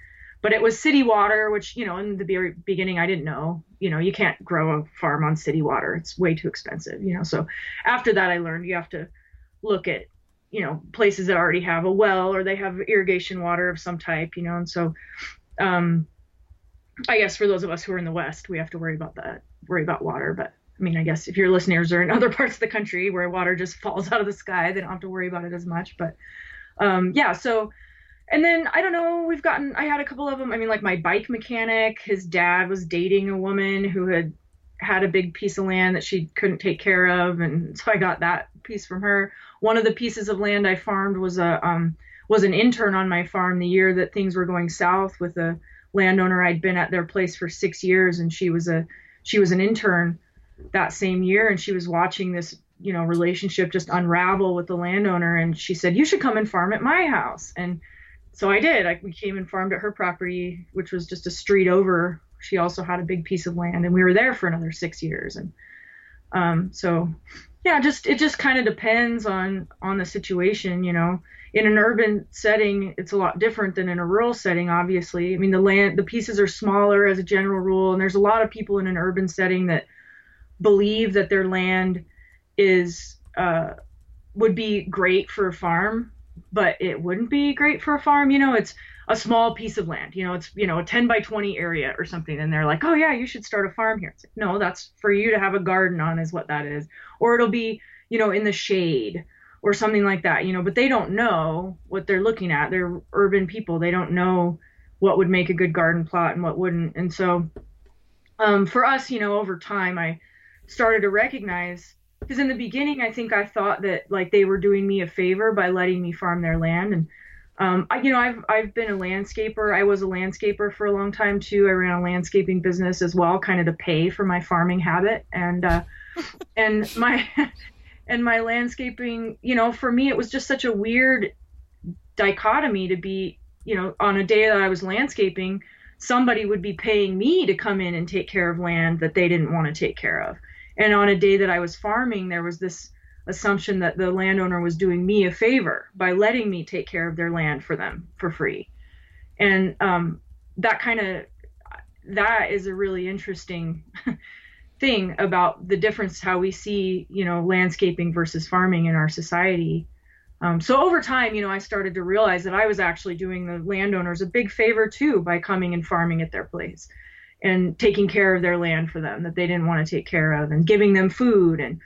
but it was city water, which you know in the beginning I didn't know. You know, you can't grow a farm on city water; it's way too expensive. You know, so after that I learned you have to look at you know places that already have a well or they have irrigation water of some type you know and so um i guess for those of us who are in the west we have to worry about that worry about water but i mean i guess if your listeners are in other parts of the country where water just falls out of the sky they don't have to worry about it as much but um yeah so and then i don't know we've gotten i had a couple of them i mean like my bike mechanic his dad was dating a woman who had had a big piece of land that she couldn't take care of and so i got that piece from her. One of the pieces of land I farmed was a um, was an intern on my farm the year that things were going south with a landowner I'd been at their place for six years, and she was a she was an intern that same year, and she was watching this you know relationship just unravel with the landowner, and she said you should come and farm at my house, and so I did. I, we came and farmed at her property, which was just a street over. She also had a big piece of land, and we were there for another six years, and um, so yeah just it just kind of depends on on the situation you know in an urban setting it's a lot different than in a rural setting obviously i mean the land the pieces are smaller as a general rule and there's a lot of people in an urban setting that believe that their land is uh, would be great for a farm but it wouldn't be great for a farm you know it's a small piece of land. You know, it's you know a 10 by 20 area or something, and they're like, oh yeah, you should start a farm here. It's like, no, that's for you to have a garden on, is what that is. Or it'll be you know in the shade or something like that. You know, but they don't know what they're looking at. They're urban people. They don't know what would make a good garden plot and what wouldn't. And so, um, for us, you know, over time, I started to recognize because in the beginning, I think I thought that like they were doing me a favor by letting me farm their land and um, I, you know, I've I've been a landscaper. I was a landscaper for a long time too. I ran a landscaping business as well, kind of to pay for my farming habit. And uh, and my and my landscaping, you know, for me it was just such a weird dichotomy to be, you know, on a day that I was landscaping, somebody would be paying me to come in and take care of land that they didn't want to take care of. And on a day that I was farming, there was this assumption that the landowner was doing me a favor by letting me take care of their land for them for free. And um, that kind of that is a really interesting thing about the difference how we see you know landscaping versus farming in our society. Um, so over time, you know, I started to realize that I was actually doing the landowners a big favor too by coming and farming at their place and taking care of their land for them that they didn't want to take care of and giving them food and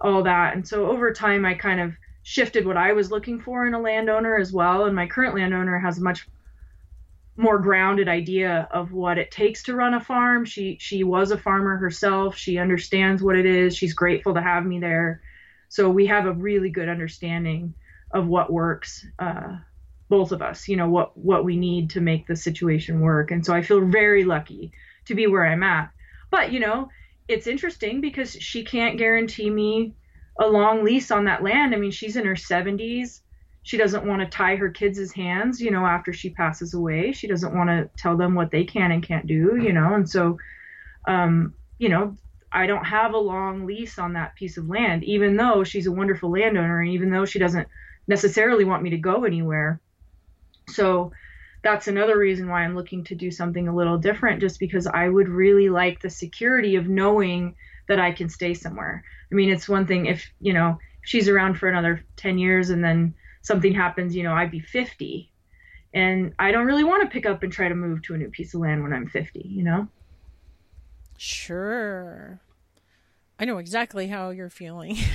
all that. And so over time, I kind of shifted what I was looking for in a landowner as well. And my current landowner has a much more grounded idea of what it takes to run a farm. She she was a farmer herself. She understands what it is. She's grateful to have me there. So we have a really good understanding of what works. Uh, both of us, you know, what what we need to make the situation work. And so I feel very lucky to be where I'm at. But, you know, it's interesting because she can't guarantee me a long lease on that land. I mean, she's in her 70s. She doesn't want to tie her kids' hands, you know, after she passes away. She doesn't want to tell them what they can and can't do, you know. And so, um, you know, I don't have a long lease on that piece of land, even though she's a wonderful landowner and even though she doesn't necessarily want me to go anywhere. So that's another reason why I'm looking to do something a little different, just because I would really like the security of knowing that I can stay somewhere. I mean, it's one thing if, you know, she's around for another 10 years and then something happens, you know, I'd be 50. And I don't really want to pick up and try to move to a new piece of land when I'm 50, you know? Sure. I know exactly how you're feeling.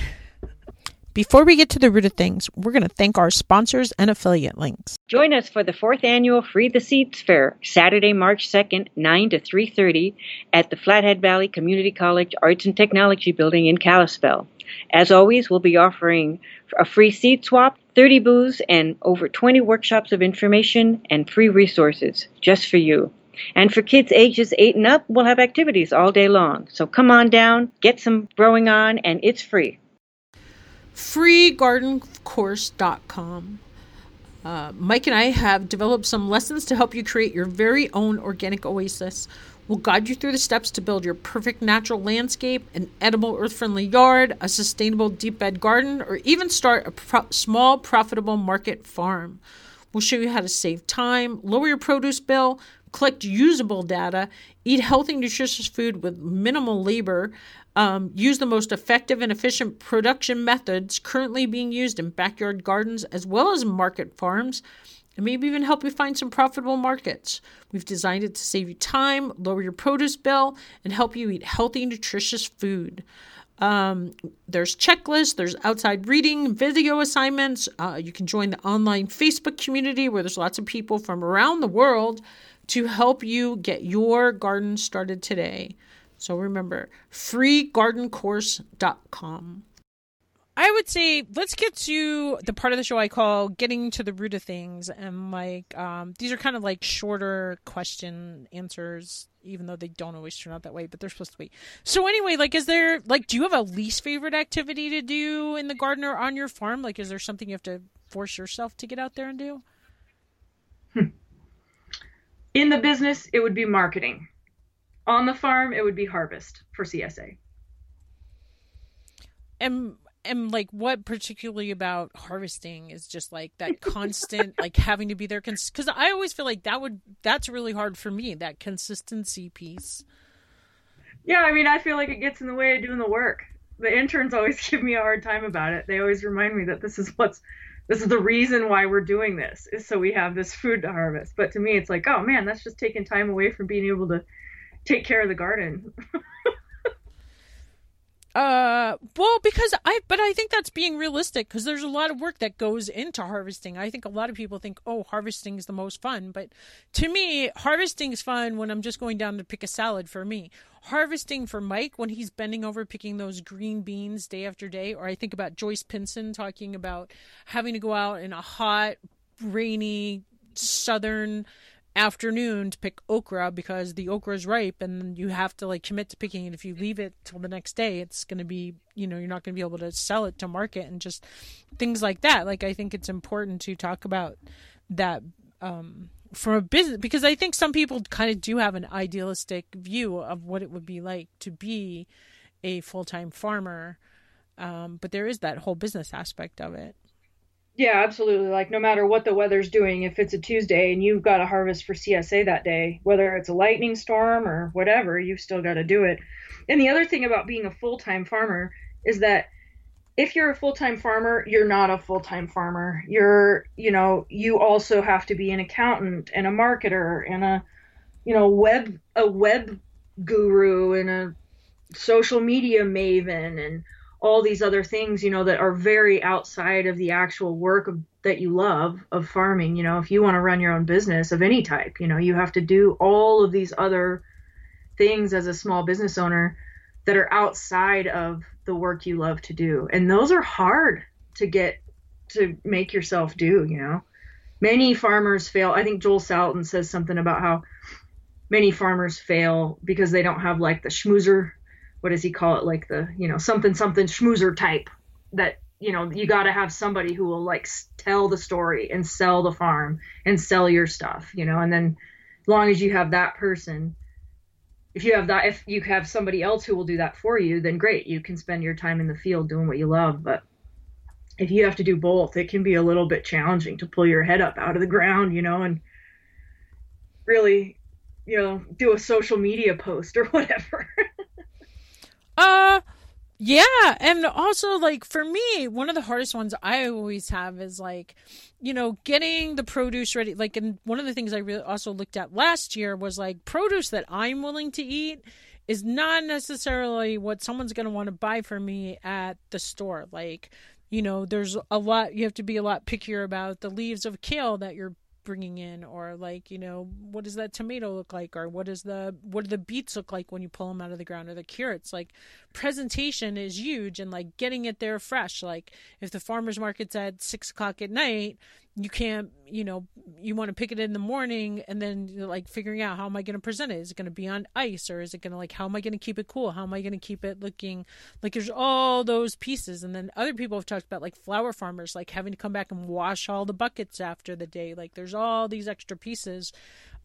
Before we get to the root of things, we're going to thank our sponsors and affiliate links. Join us for the fourth annual Free the Seeds Fair, Saturday, March 2nd, 9 to 3.30 at the Flathead Valley Community College Arts and Technology Building in Kalispell. As always, we'll be offering a free seed swap, 30 booths, and over 20 workshops of information and free resources just for you. And for kids ages 8 and up, we'll have activities all day long. So come on down, get some growing on, and it's free. freegardencourse.com. Uh, Mike and I have developed some lessons to help you create your very own organic oasis. We'll guide you through the steps to build your perfect natural landscape, an edible earth friendly yard, a sustainable deep bed garden, or even start a pro- small profitable market farm. We'll show you how to save time, lower your produce bill, collect usable data, eat healthy, nutritious food with minimal labor, um, use the most effective and efficient production methods currently being used in backyard gardens as well as market farms, and maybe even help you find some profitable markets. We've designed it to save you time, lower your produce bill, and help you eat healthy, nutritious food. Um, there's checklists, there's outside reading, video assignments. Uh, you can join the online Facebook community where there's lots of people from around the world to help you get your garden started today. So remember, freegardencourse.com. I would say let's get to the part of the show I call getting to the root of things. And like, um, these are kind of like shorter question answers, even though they don't always turn out that way, but they're supposed to be. So anyway, like, is there, like, do you have a least favorite activity to do in the garden or on your farm? Like, is there something you have to force yourself to get out there and do? In the business, it would be marketing. On the farm, it would be harvest for CSA. and and like what particularly about harvesting is just like that constant like having to be there because i always feel like that would that's really hard for me that consistency piece Yeah, I mean, I feel like it gets in the way of doing the work. The interns always give me a hard time about it. They always remind me that this is what's this is the reason why we're doing this is so we have this food to harvest. But to me, it's like, oh man, that's just taking time away from being able to take care of the garden. uh well because i but i think that's being realistic because there's a lot of work that goes into harvesting i think a lot of people think oh harvesting is the most fun but to me harvesting is fun when i'm just going down to pick a salad for me harvesting for mike when he's bending over picking those green beans day after day or i think about joyce pinson talking about having to go out in a hot rainy southern afternoon to pick okra because the okra is ripe and you have to like commit to picking it. If you leave it till the next day it's going to be you know you're not going to be able to sell it to market and just things like that. Like i think it's important to talk about that um from a business because i think some people kind of do have an idealistic view of what it would be like to be a full-time farmer um, but there is that whole business aspect of it yeah, absolutely. Like no matter what the weather's doing, if it's a Tuesday and you've got to harvest for CSA that day, whether it's a lightning storm or whatever, you've still got to do it. And the other thing about being a full-time farmer is that if you're a full-time farmer, you're not a full-time farmer. You're, you know, you also have to be an accountant and a marketer and a, you know, web a web guru and a social media maven and all these other things, you know, that are very outside of the actual work of, that you love of farming. You know, if you want to run your own business of any type, you know, you have to do all of these other things as a small business owner that are outside of the work you love to do. And those are hard to get to make yourself do, you know. Many farmers fail. I think Joel Salatin says something about how many farmers fail because they don't have like the schmoozer what does he call it? Like the you know something something schmoozer type that you know you got to have somebody who will like tell the story and sell the farm and sell your stuff you know? And then as long as you have that person if you have that if you have somebody else who will do that for you then great. You can spend your time in the field doing what you love. But if you have to do both it can be a little bit challenging to pull your head up out of the ground you know and really you know do a social media post or whatever uh yeah, and also like for me, one of the hardest ones I always have is like, you know, getting the produce ready. Like, and one of the things I really also looked at last year was like produce that I'm willing to eat is not necessarily what someone's going to want to buy for me at the store. Like, you know, there's a lot you have to be a lot pickier about the leaves of kale that you're bringing in or like you know what does that tomato look like? Or what is the what do the beets look like when you pull them out of the ground? Or the carrots? Like presentation is huge and like getting it there fresh. Like if the farmers market's at six o'clock at night you can't you know you want to pick it in the morning and then like figuring out how am i going to present it? Is it going to be on ice or is it going to like how am i going to keep it cool? How am i going to keep it looking like there's all those pieces. And then other people have talked about like flower farmers like having to come back and wash all the buckets after the day. Like there's all these extra pieces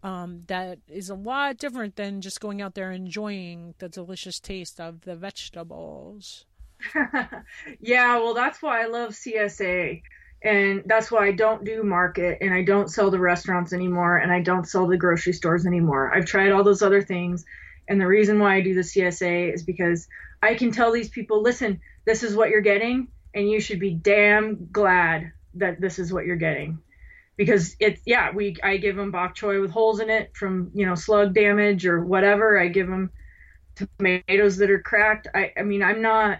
um, that is a lot different than just going out there enjoying the delicious taste of the vegetables. Yeah well that's why i love csa and that's why I don't do market and I don't sell the restaurants anymore and I don't sell the grocery stores anymore. I've tried all those other things and the reason why I do the CSA is because I can tell these people, listen, this is what you're getting and you should be damn glad that this is what you're getting. Because it's yeah, we I give them bok choy with holes in it from, you know, slug damage or whatever. I give them tomatoes that are cracked. I I mean, I'm not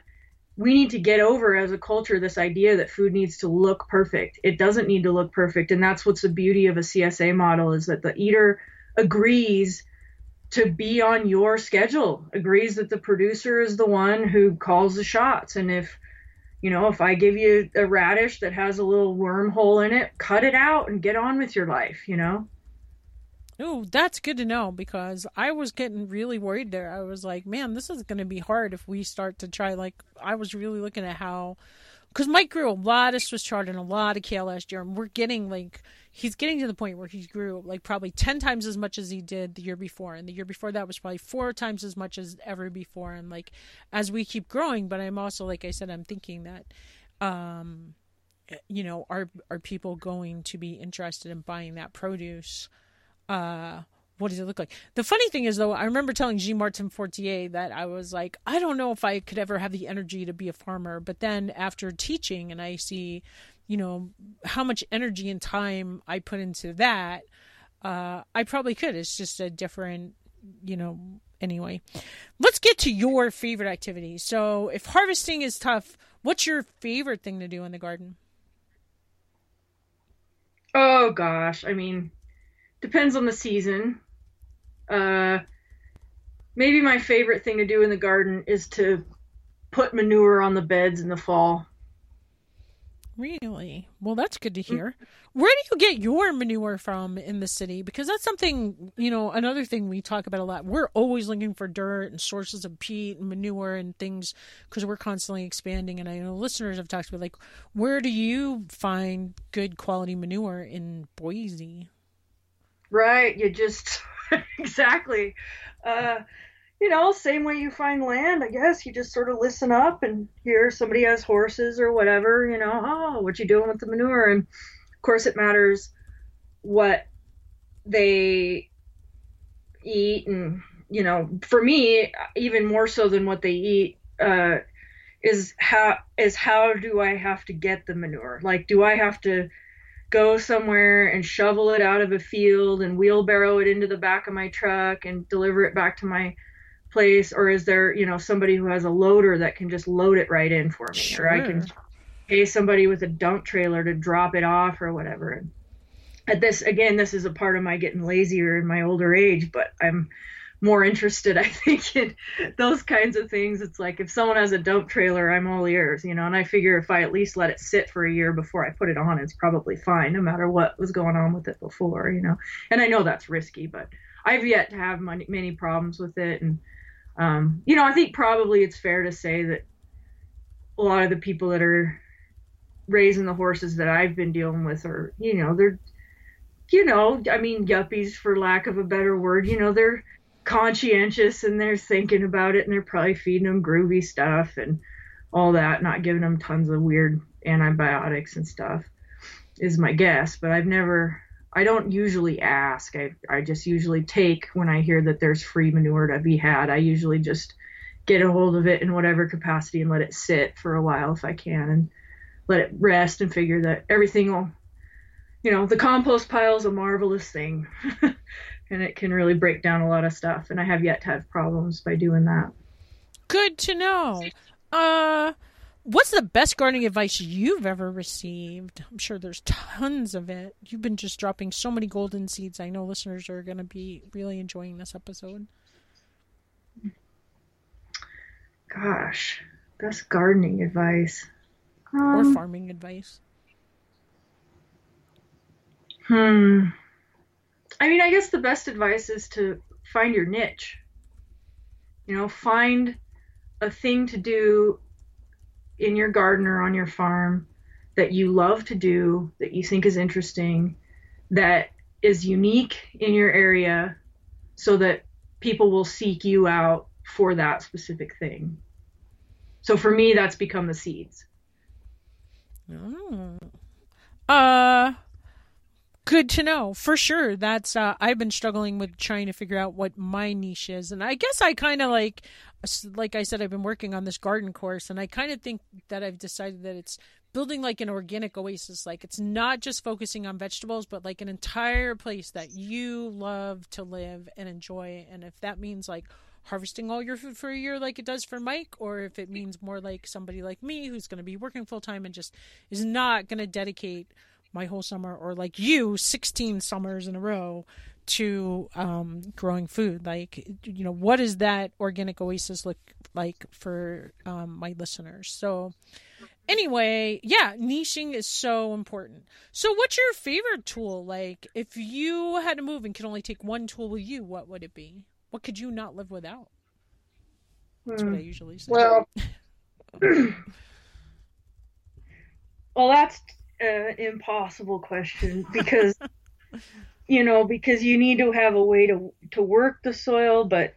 we need to get over as a culture this idea that food needs to look perfect. It doesn't need to look perfect. And that's what's the beauty of a CSA model is that the eater agrees to be on your schedule, agrees that the producer is the one who calls the shots. And if, you know, if I give you a radish that has a little wormhole in it, cut it out and get on with your life, you know? Oh, that's good to know because I was getting really worried there. I was like, man, this is going to be hard if we start to try. Like, I was really looking at how, because Mike grew a lot of Swiss chard and a lot of kale last year, and we're getting like, he's getting to the point where he grew like probably 10 times as much as he did the year before. And the year before that was probably four times as much as ever before. And like, as we keep growing, but I'm also, like I said, I'm thinking that, um, you know, are, are people going to be interested in buying that produce? Uh what does it look like? The funny thing is, though, I remember telling Jean Martin Fortier that I was like, I don't know if I could ever have the energy to be a farmer. But then after teaching and I see, you know, how much energy and time I put into that, uh, I probably could. It's just a different, you know, anyway. Let's get to your favorite activity. So if harvesting is tough, what's your favorite thing to do in the garden? Oh, gosh. I mean, depends on the season. Uh, maybe my favorite thing to do in the garden is to put manure on the beds in the fall. Really? Well, that's good to hear. Where do you get your manure from in the city? Because that's something, you know, another thing we talk about a lot. We're always looking for dirt and sources of peat and manure and things because we're constantly expanding. And I know listeners have talked about, like, where do you find good quality manure in Boise? Right. You just exactly. Uh, you know, same way you find land, I guess. You just sort of listen up and hear somebody has horses or whatever, you know, oh, what you doing with the manure? And of course it matters what they eat and you know, for me, even more so than what they eat, uh, is how is how do I have to get the manure? Like, do I have to go somewhere and shovel it out of a field and wheelbarrow it into the back of my truck and deliver it back to my place? Or is there you know somebody who has a loader that can just load it right in for me? Sure. or i can pay somebody with a dump trailer to drop it off or whatever. And at this again this is a part of my getting lazier in my older age but i'm more interested, I think, in those kinds of things. It's like if someone has a dump trailer, I'm all ears, you know, and I figure if I at least let it sit for a year before I put it on, it's probably fine, no matter what was going on with it before, you know. And I know that's risky, but I've yet to have many, many problems with it. And, um, you know, I think probably it's fair to say that a lot of the people that are raising the horses that I've been dealing with are, you know, they're, you know, I mean, yuppies for lack of a better word, you know, they're conscientious and they're thinking about it and they're probably feeding them groovy stuff and all that, not giving them tons of weird antibiotics and stuff is my guess. But I've never, I don't usually ask. I, I just usually take when I hear that there's free manure to be had. I usually just get a hold of it in whatever capacity and let it sit for a while if I can and let it rest and figure that everything will, you know, the compost pile is a marvelous thing and it can really break down a lot of stuff. And I have yet to have problems by doing that. Good to know. Uh, what's the best gardening advice you've ever received? I'm sure there's tons of it. You've been just dropping so many golden seeds. I know listeners are going to be really enjoying this episode. Gosh, best gardening advice. Um, or farming advice. Hmm. I mean, I guess the best advice is to find your niche. You know, find a thing to do in your garden or on your farm that you love to do, that you think is interesting, that is unique in your area, so that people will seek you out for that specific thing. So for me, that's become the seeds. Oh. Uh, good to know for sure. That's uh, I've been struggling with trying to figure out what my niche is, and I guess I kind of like, like I said, I've been working on this garden course, and I kind of think that I've decided that it's building like an organic oasis. Like it's not just focusing on vegetables, but like an entire place that you love to live and enjoy. And if that means like harvesting all your food for a year like it does for Mike, or if it means more like somebody like me who's going to be working full time and just is not going to dedicate my whole summer, or like you, 16 summers in a row to um, growing food. Like, you know, what does that organic oasis look like for um, my listeners? So, anyway, yeah, niching is so important. So, what's your favorite tool? Like, if you had to move and could only take one tool with you, what would it be? What could you not live without? That's what I hmm. usually say. Well, well, that's an impossible question because you know because you need to have a way to to work the soil, but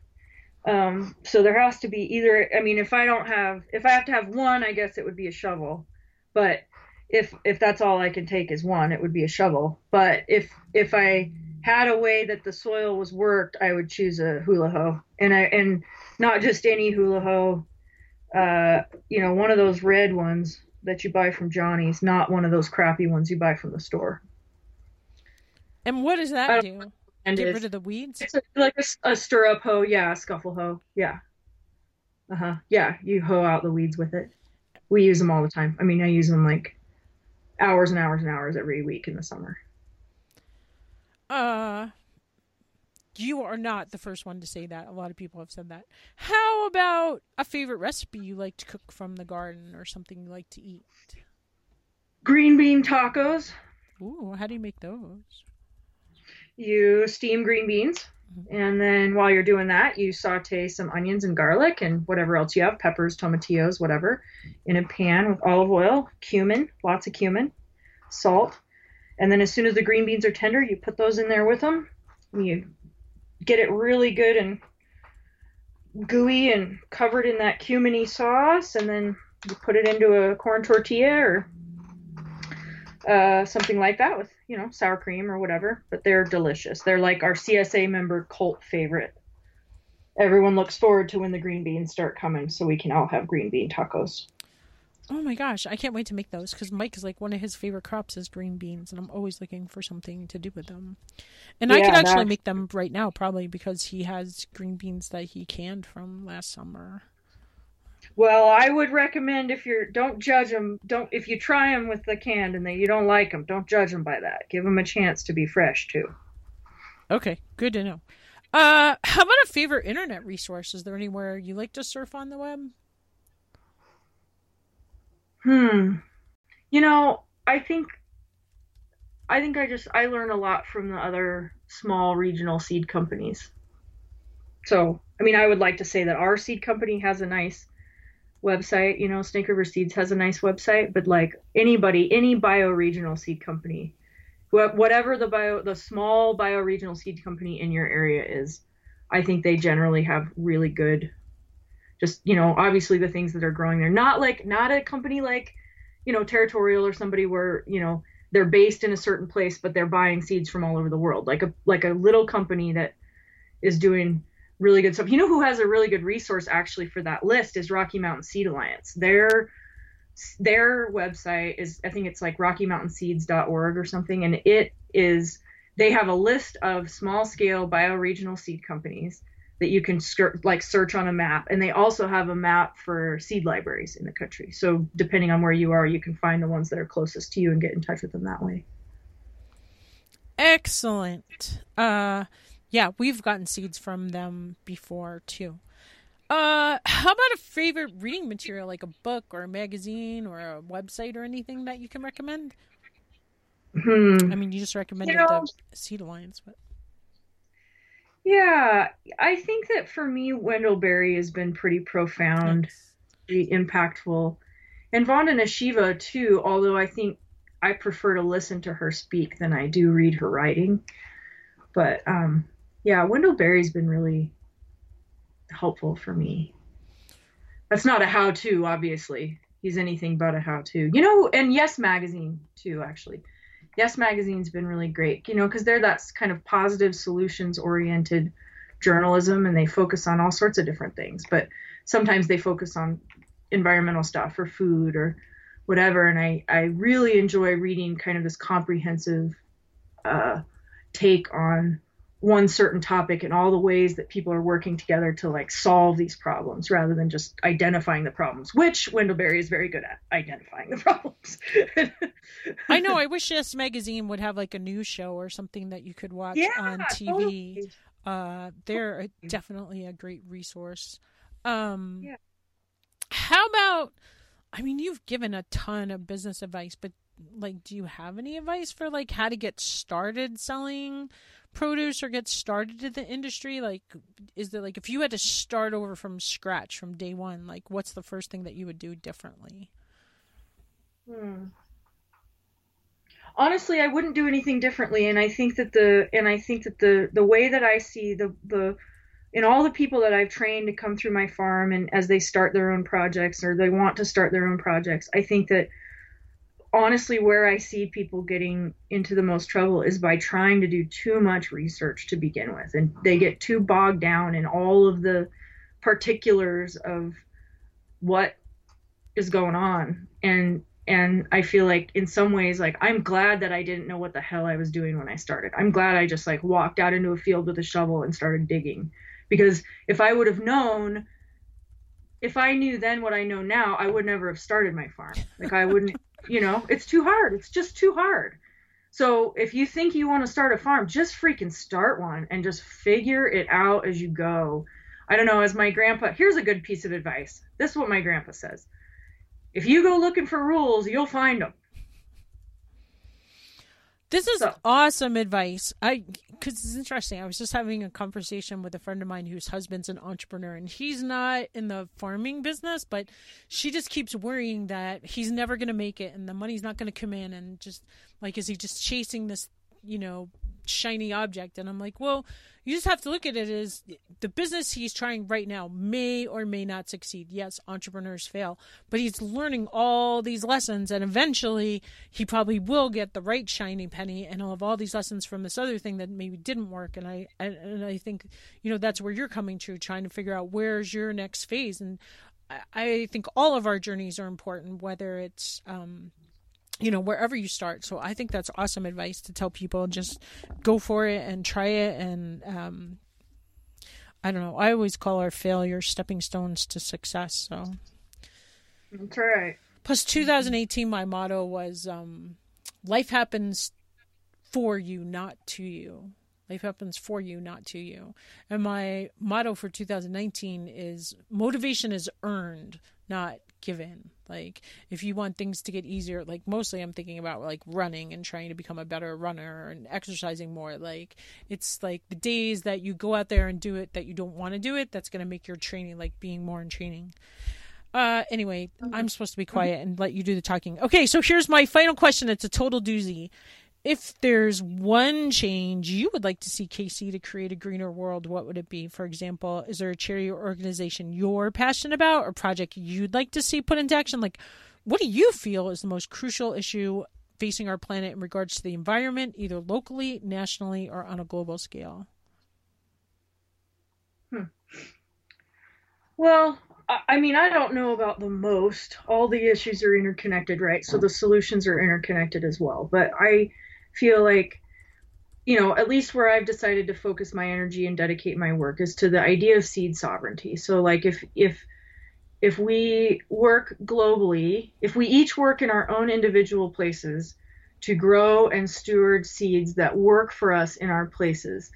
um, so there has to be either. I mean, if I don't have, if I have to have one, I guess it would be a shovel. But if if that's all I can take is one, it would be a shovel. But if if I had a way that the soil was worked, I would choose a hula hoe, and I and not just any hula hoe. Uh, you know, one of those red ones that you buy from Johnny's, not one of those crappy ones you buy from the store. And what does that do? And Get rid of the weeds? It's like a, a stirrup hoe, yeah, a scuffle hoe, yeah. Uh huh. Yeah, you hoe out the weeds with it. We use them all the time. I mean, I use them like hours and hours and hours every week in the summer. Uh, you are not the first one to say that. A lot of people have said that. How about a favorite recipe you like to cook from the garden or something you like to eat? Green bean tacos. Ooh, how do you make those? You steam green beans, mm-hmm. and then while you're doing that, you saute some onions and garlic and whatever else you have peppers, tomatillos, whatever in a pan with olive oil, cumin, lots of cumin, salt, and then as soon as the green beans are tender, you put those in there with them. You get it really good and gooey and covered in that cuminy sauce, and then you put it into a corn tortilla or uh, something like that with you know sour cream or whatever. But they're delicious. They're like our CSA member cult favorite. Everyone looks forward to when the green beans start coming, so we can all have green bean tacos. Oh my gosh, I can't wait to make those because Mike is like one of his favorite crops is green beans, and I'm always looking for something to do with them. And yeah, I could actually make them right now, probably because he has green beans that he canned from last summer. Well, I would recommend if you're don't judge them. Don't if you try them with the canned and they, you don't like them, don't judge them by that. Give them a chance to be fresh too. Okay, good to know. Uh, how about a favorite internet resource? Is there anywhere you like to surf on the web? Hmm. You know, I think I think I just I learn a lot from the other small regional seed companies. So, I mean, I would like to say that our seed company has a nice website. You know, Snake River Seeds has a nice website, but like anybody, any bioregional seed company, whatever the bio, the small bioregional seed company in your area is, I think they generally have really good. Just you know, obviously the things that are growing there. Not like not a company like, you know, territorial or somebody where you know they're based in a certain place, but they're buying seeds from all over the world. Like a like a little company that is doing really good stuff. You know who has a really good resource actually for that list is Rocky Mountain Seed Alliance. Their their website is I think it's like rockymountainseeds.org or something and it is they have a list of small scale bioregional seed companies that you can skirt, like search on a map and they also have a map for seed libraries in the country. So depending on where you are, you can find the ones that are closest to you and get in touch with them that way. Excellent. Uh yeah, we've gotten seeds from them before too. Uh, how about a favorite reading material, like a book or a magazine or a website or anything that you can recommend? Hmm. I mean, you just recommended you know, the Seed Alliance, but yeah, I think that for me, Wendell Berry has been pretty profound, pretty impactful, and Vandana Shiva too. Although I think I prefer to listen to her speak than I do read her writing. But um, yeah, Wendell Berry's been really helpful for me. That's not a how to, obviously. He's anything but a how to. You know, and Yes Magazine, too, actually. Yes Magazine's been really great, you know, because they're that kind of positive solutions oriented journalism and they focus on all sorts of different things. But sometimes they focus on environmental stuff or food or whatever. And I, I really enjoy reading kind of this comprehensive uh, take on one certain topic and all the ways that people are working together to like solve these problems rather than just identifying the problems, which Wendell Berry is very good at identifying the problems. I know. I wish Yes Magazine would have like a news show or something that you could watch yeah, on TV. Totally. Uh, they're definitely a great resource. Um, yeah. How about? I mean, you've given a ton of business advice, but like, do you have any advice for like how to get started selling? produce or get started in the industry? Like, is there like if you had to start over from scratch from day one, like what's the first thing that you would do differently? Hmm. Honestly, I wouldn't do anything differently, and I think that the and I think that the the way that I see the the in all the people that I've trained to come through my farm and as they start their own projects or they want to start their own projects, I think that honestly where I see people getting into the most trouble is by trying to do too much research to begin with. And they get too bogged down in all of the particulars of what is going on. And and I feel like in some ways like I'm glad that I didn't know what the hell I was doing when I started. I'm glad I just like walked out into a field with a shovel and started digging. Because if I would have known if I knew then what I know now, I would never have started my farm. Like I wouldn't you know, it's too hard. It's just too hard. So if you think you want to start a farm, just freaking start one and just figure it out as you go. I don't know, as my grandpa, here's a good piece of advice. This is what my grandpa says. If you go looking for rules, you'll find them. This is so. awesome advice. I because it's interesting. I was just having a conversation with a friend of mine whose husband's an entrepreneur, and he's not in the farming business, but she just keeps worrying that he's never going to make it, and the money's not going to come in, and just like is he just chasing this, you know, shiny object? And I'm like, well, you just have to look at it as the business he's trying right now may or may not succeed. Yes, entrepreneurs fail, but he's learning all these lessons, and eventually he probably will get the right shiny penny, and he'll have all these lessons from this other thing that maybe didn't work. And I and I think you know that's where you're coming to, trying to figure out where's your next phase. And I think all of our journeys are important, whether it's um, you know wherever you start. So i think that's awesome advice to tell people. Just go for it and try it. And um, i don't know. I always call our failures stepping stones to success. So that's right. plus 2018 my motto was um, life happens for you not to you. Life happens for you not to you. And my motto for 2019 is motivation is earned not given. Like if you want things to get easier, like mostly I'm thinking about like running and trying to become a better runner and exercising more. Like it's like the days that you go out there and do it that you don't want to do it, that's going to make your training like being more in training. Uh, anyway, I'm supposed to be quiet and let you do the talking. Okay, so here's my final question. It's a total doozy. If there's one change you would like to see Casey to create a greener world, what would it be? For example, is there a charity or organization you're passionate about or project you'd like to see put into action? Like, what do you feel is the most crucial issue facing our planet in regards to the environment, either locally, nationally, or on a global scale? Hmm. Well, I mean, I don't know about the most. All the issues are interconnected, right? So the solutions are interconnected as well. But I feel like, you know, at least where I've decided to focus my energy and dedicate my work is to the idea of seed sovereignty. So like if if if we work globally, if we each work in our own individual places to grow and steward seeds that work for us in our places,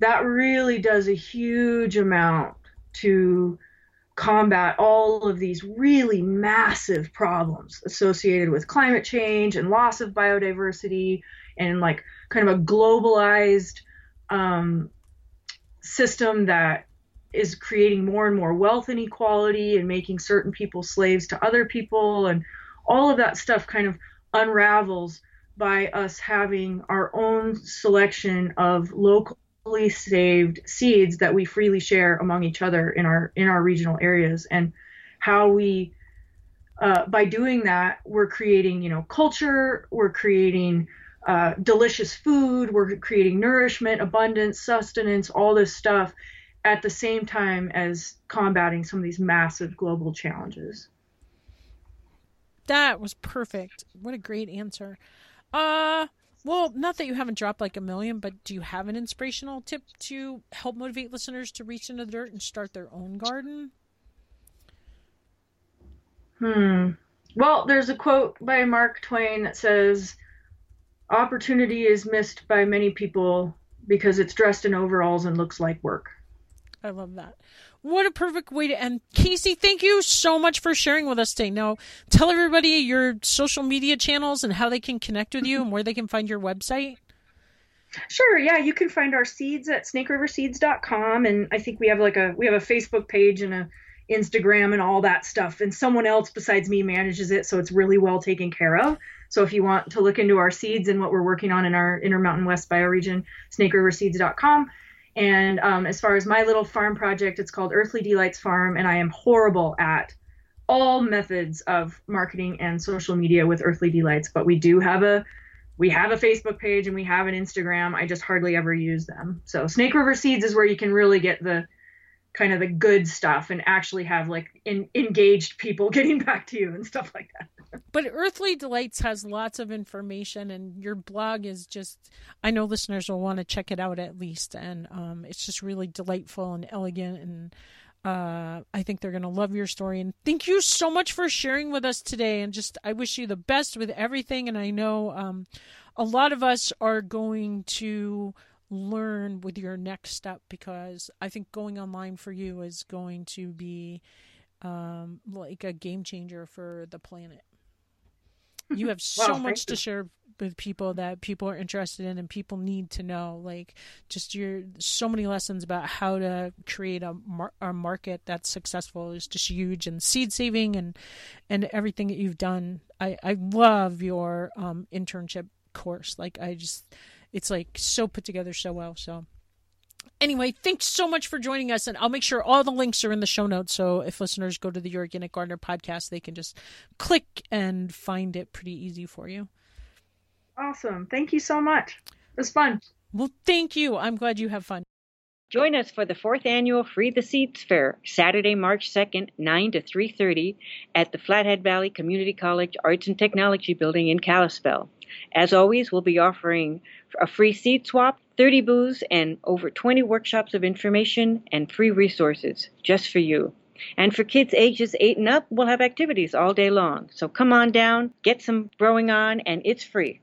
that really does a huge amount to combat all of these really massive problems associated with climate change and loss of biodiversity and like kind of a globalized um, system that is creating more and more wealth inequality and making certain people slaves to other people and all of that stuff kind of unravels by us having our own selection of locally saved seeds that we freely share among each other in our in our regional areas. And how we uh, by doing that we're creating you know culture we're creating uh, delicious food we're creating nourishment abundance sustenance all this stuff at the same time as combating some of these massive global challenges that was perfect what a great answer uh well, not that you haven't dropped like a million, but do you have an inspirational tip to help motivate listeners to reach into the dirt and start their own garden? Hmm. Well, there's a quote by Mark Twain that says, Opportunity is missed by many people because it's dressed in overalls and looks like work. I love that. What a perfect way to end. Casey, thank you so much for sharing with us today. Now, tell everybody your social media channels and how they can connect with you and where they can find your website. Sure, yeah, you can find our seeds at snakeriverseeds.com and I think we have like a we have a Facebook page and a Instagram and all that stuff and someone else besides me manages it so it's really well taken care of. So if you want to look into our seeds and what we're working on in our Intermountain West bioregion, snakeriverseeds.com. And um, as far as my little farm project, it's called Earthly Delights Farm, and I am horrible at all methods of marketing and social media with Earthly Delights. But we do have a we have a Facebook page and we have an Instagram. I just hardly ever use them. So Snake River Seeds is where you can really get the kind of the good stuff and actually have like in, engaged people getting back to you and stuff like that but Earthly Delights has lots of information, and your blog is just, I know listeners will want to check it out at least. And um, it's just really delightful and elegant. And uh, I think they're going to love your story. And thank you so much for sharing with us today. And just, I wish you the best with everything. And I know um, a lot of us are going to learn with your next step because I think going online for you is going to be um, like a game changer for the planet. You have so much to share with people that people are interested in and people need to know like just your so many lessons about how to create a, mar- a market that's successful is just huge and seed saving and and everything that you've done. I i love your um internship course. Like i just it's like so put together so well so Anyway, thanks so much for joining us. And I'll make sure all the links are in the show notes. So if listeners go to the Organic Gardener podcast, they can just click and find it pretty easy for you. Awesome. Thank you so much. It was fun. Well, thank you. I'm glad you have fun. Join us for the fourth annual Free the Seeds Fair, Saturday, March 2nd, 9 to 3.30 at the Flathead Valley Community College Arts and Technology Building in Kalispell. As always, we'll be offering a free seed swap, 30 booths, and over 20 workshops of information and free resources just for you. And for kids ages 8 and up, we'll have activities all day long. So come on down, get some growing on, and it's free.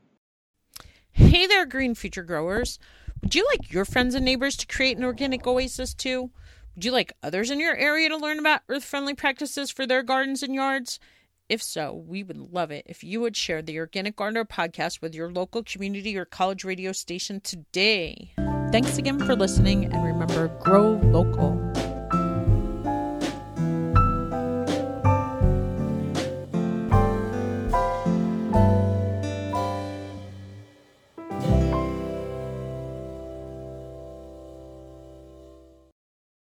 Hey there, Green Future Growers. Would you like your friends and neighbors to create an organic oasis too? Would you like others in your area to learn about earth friendly practices for their gardens and yards? If so, we would love it if you would share the Organic Gardener podcast with your local community or college radio station today. Thanks again for listening, and remember grow local.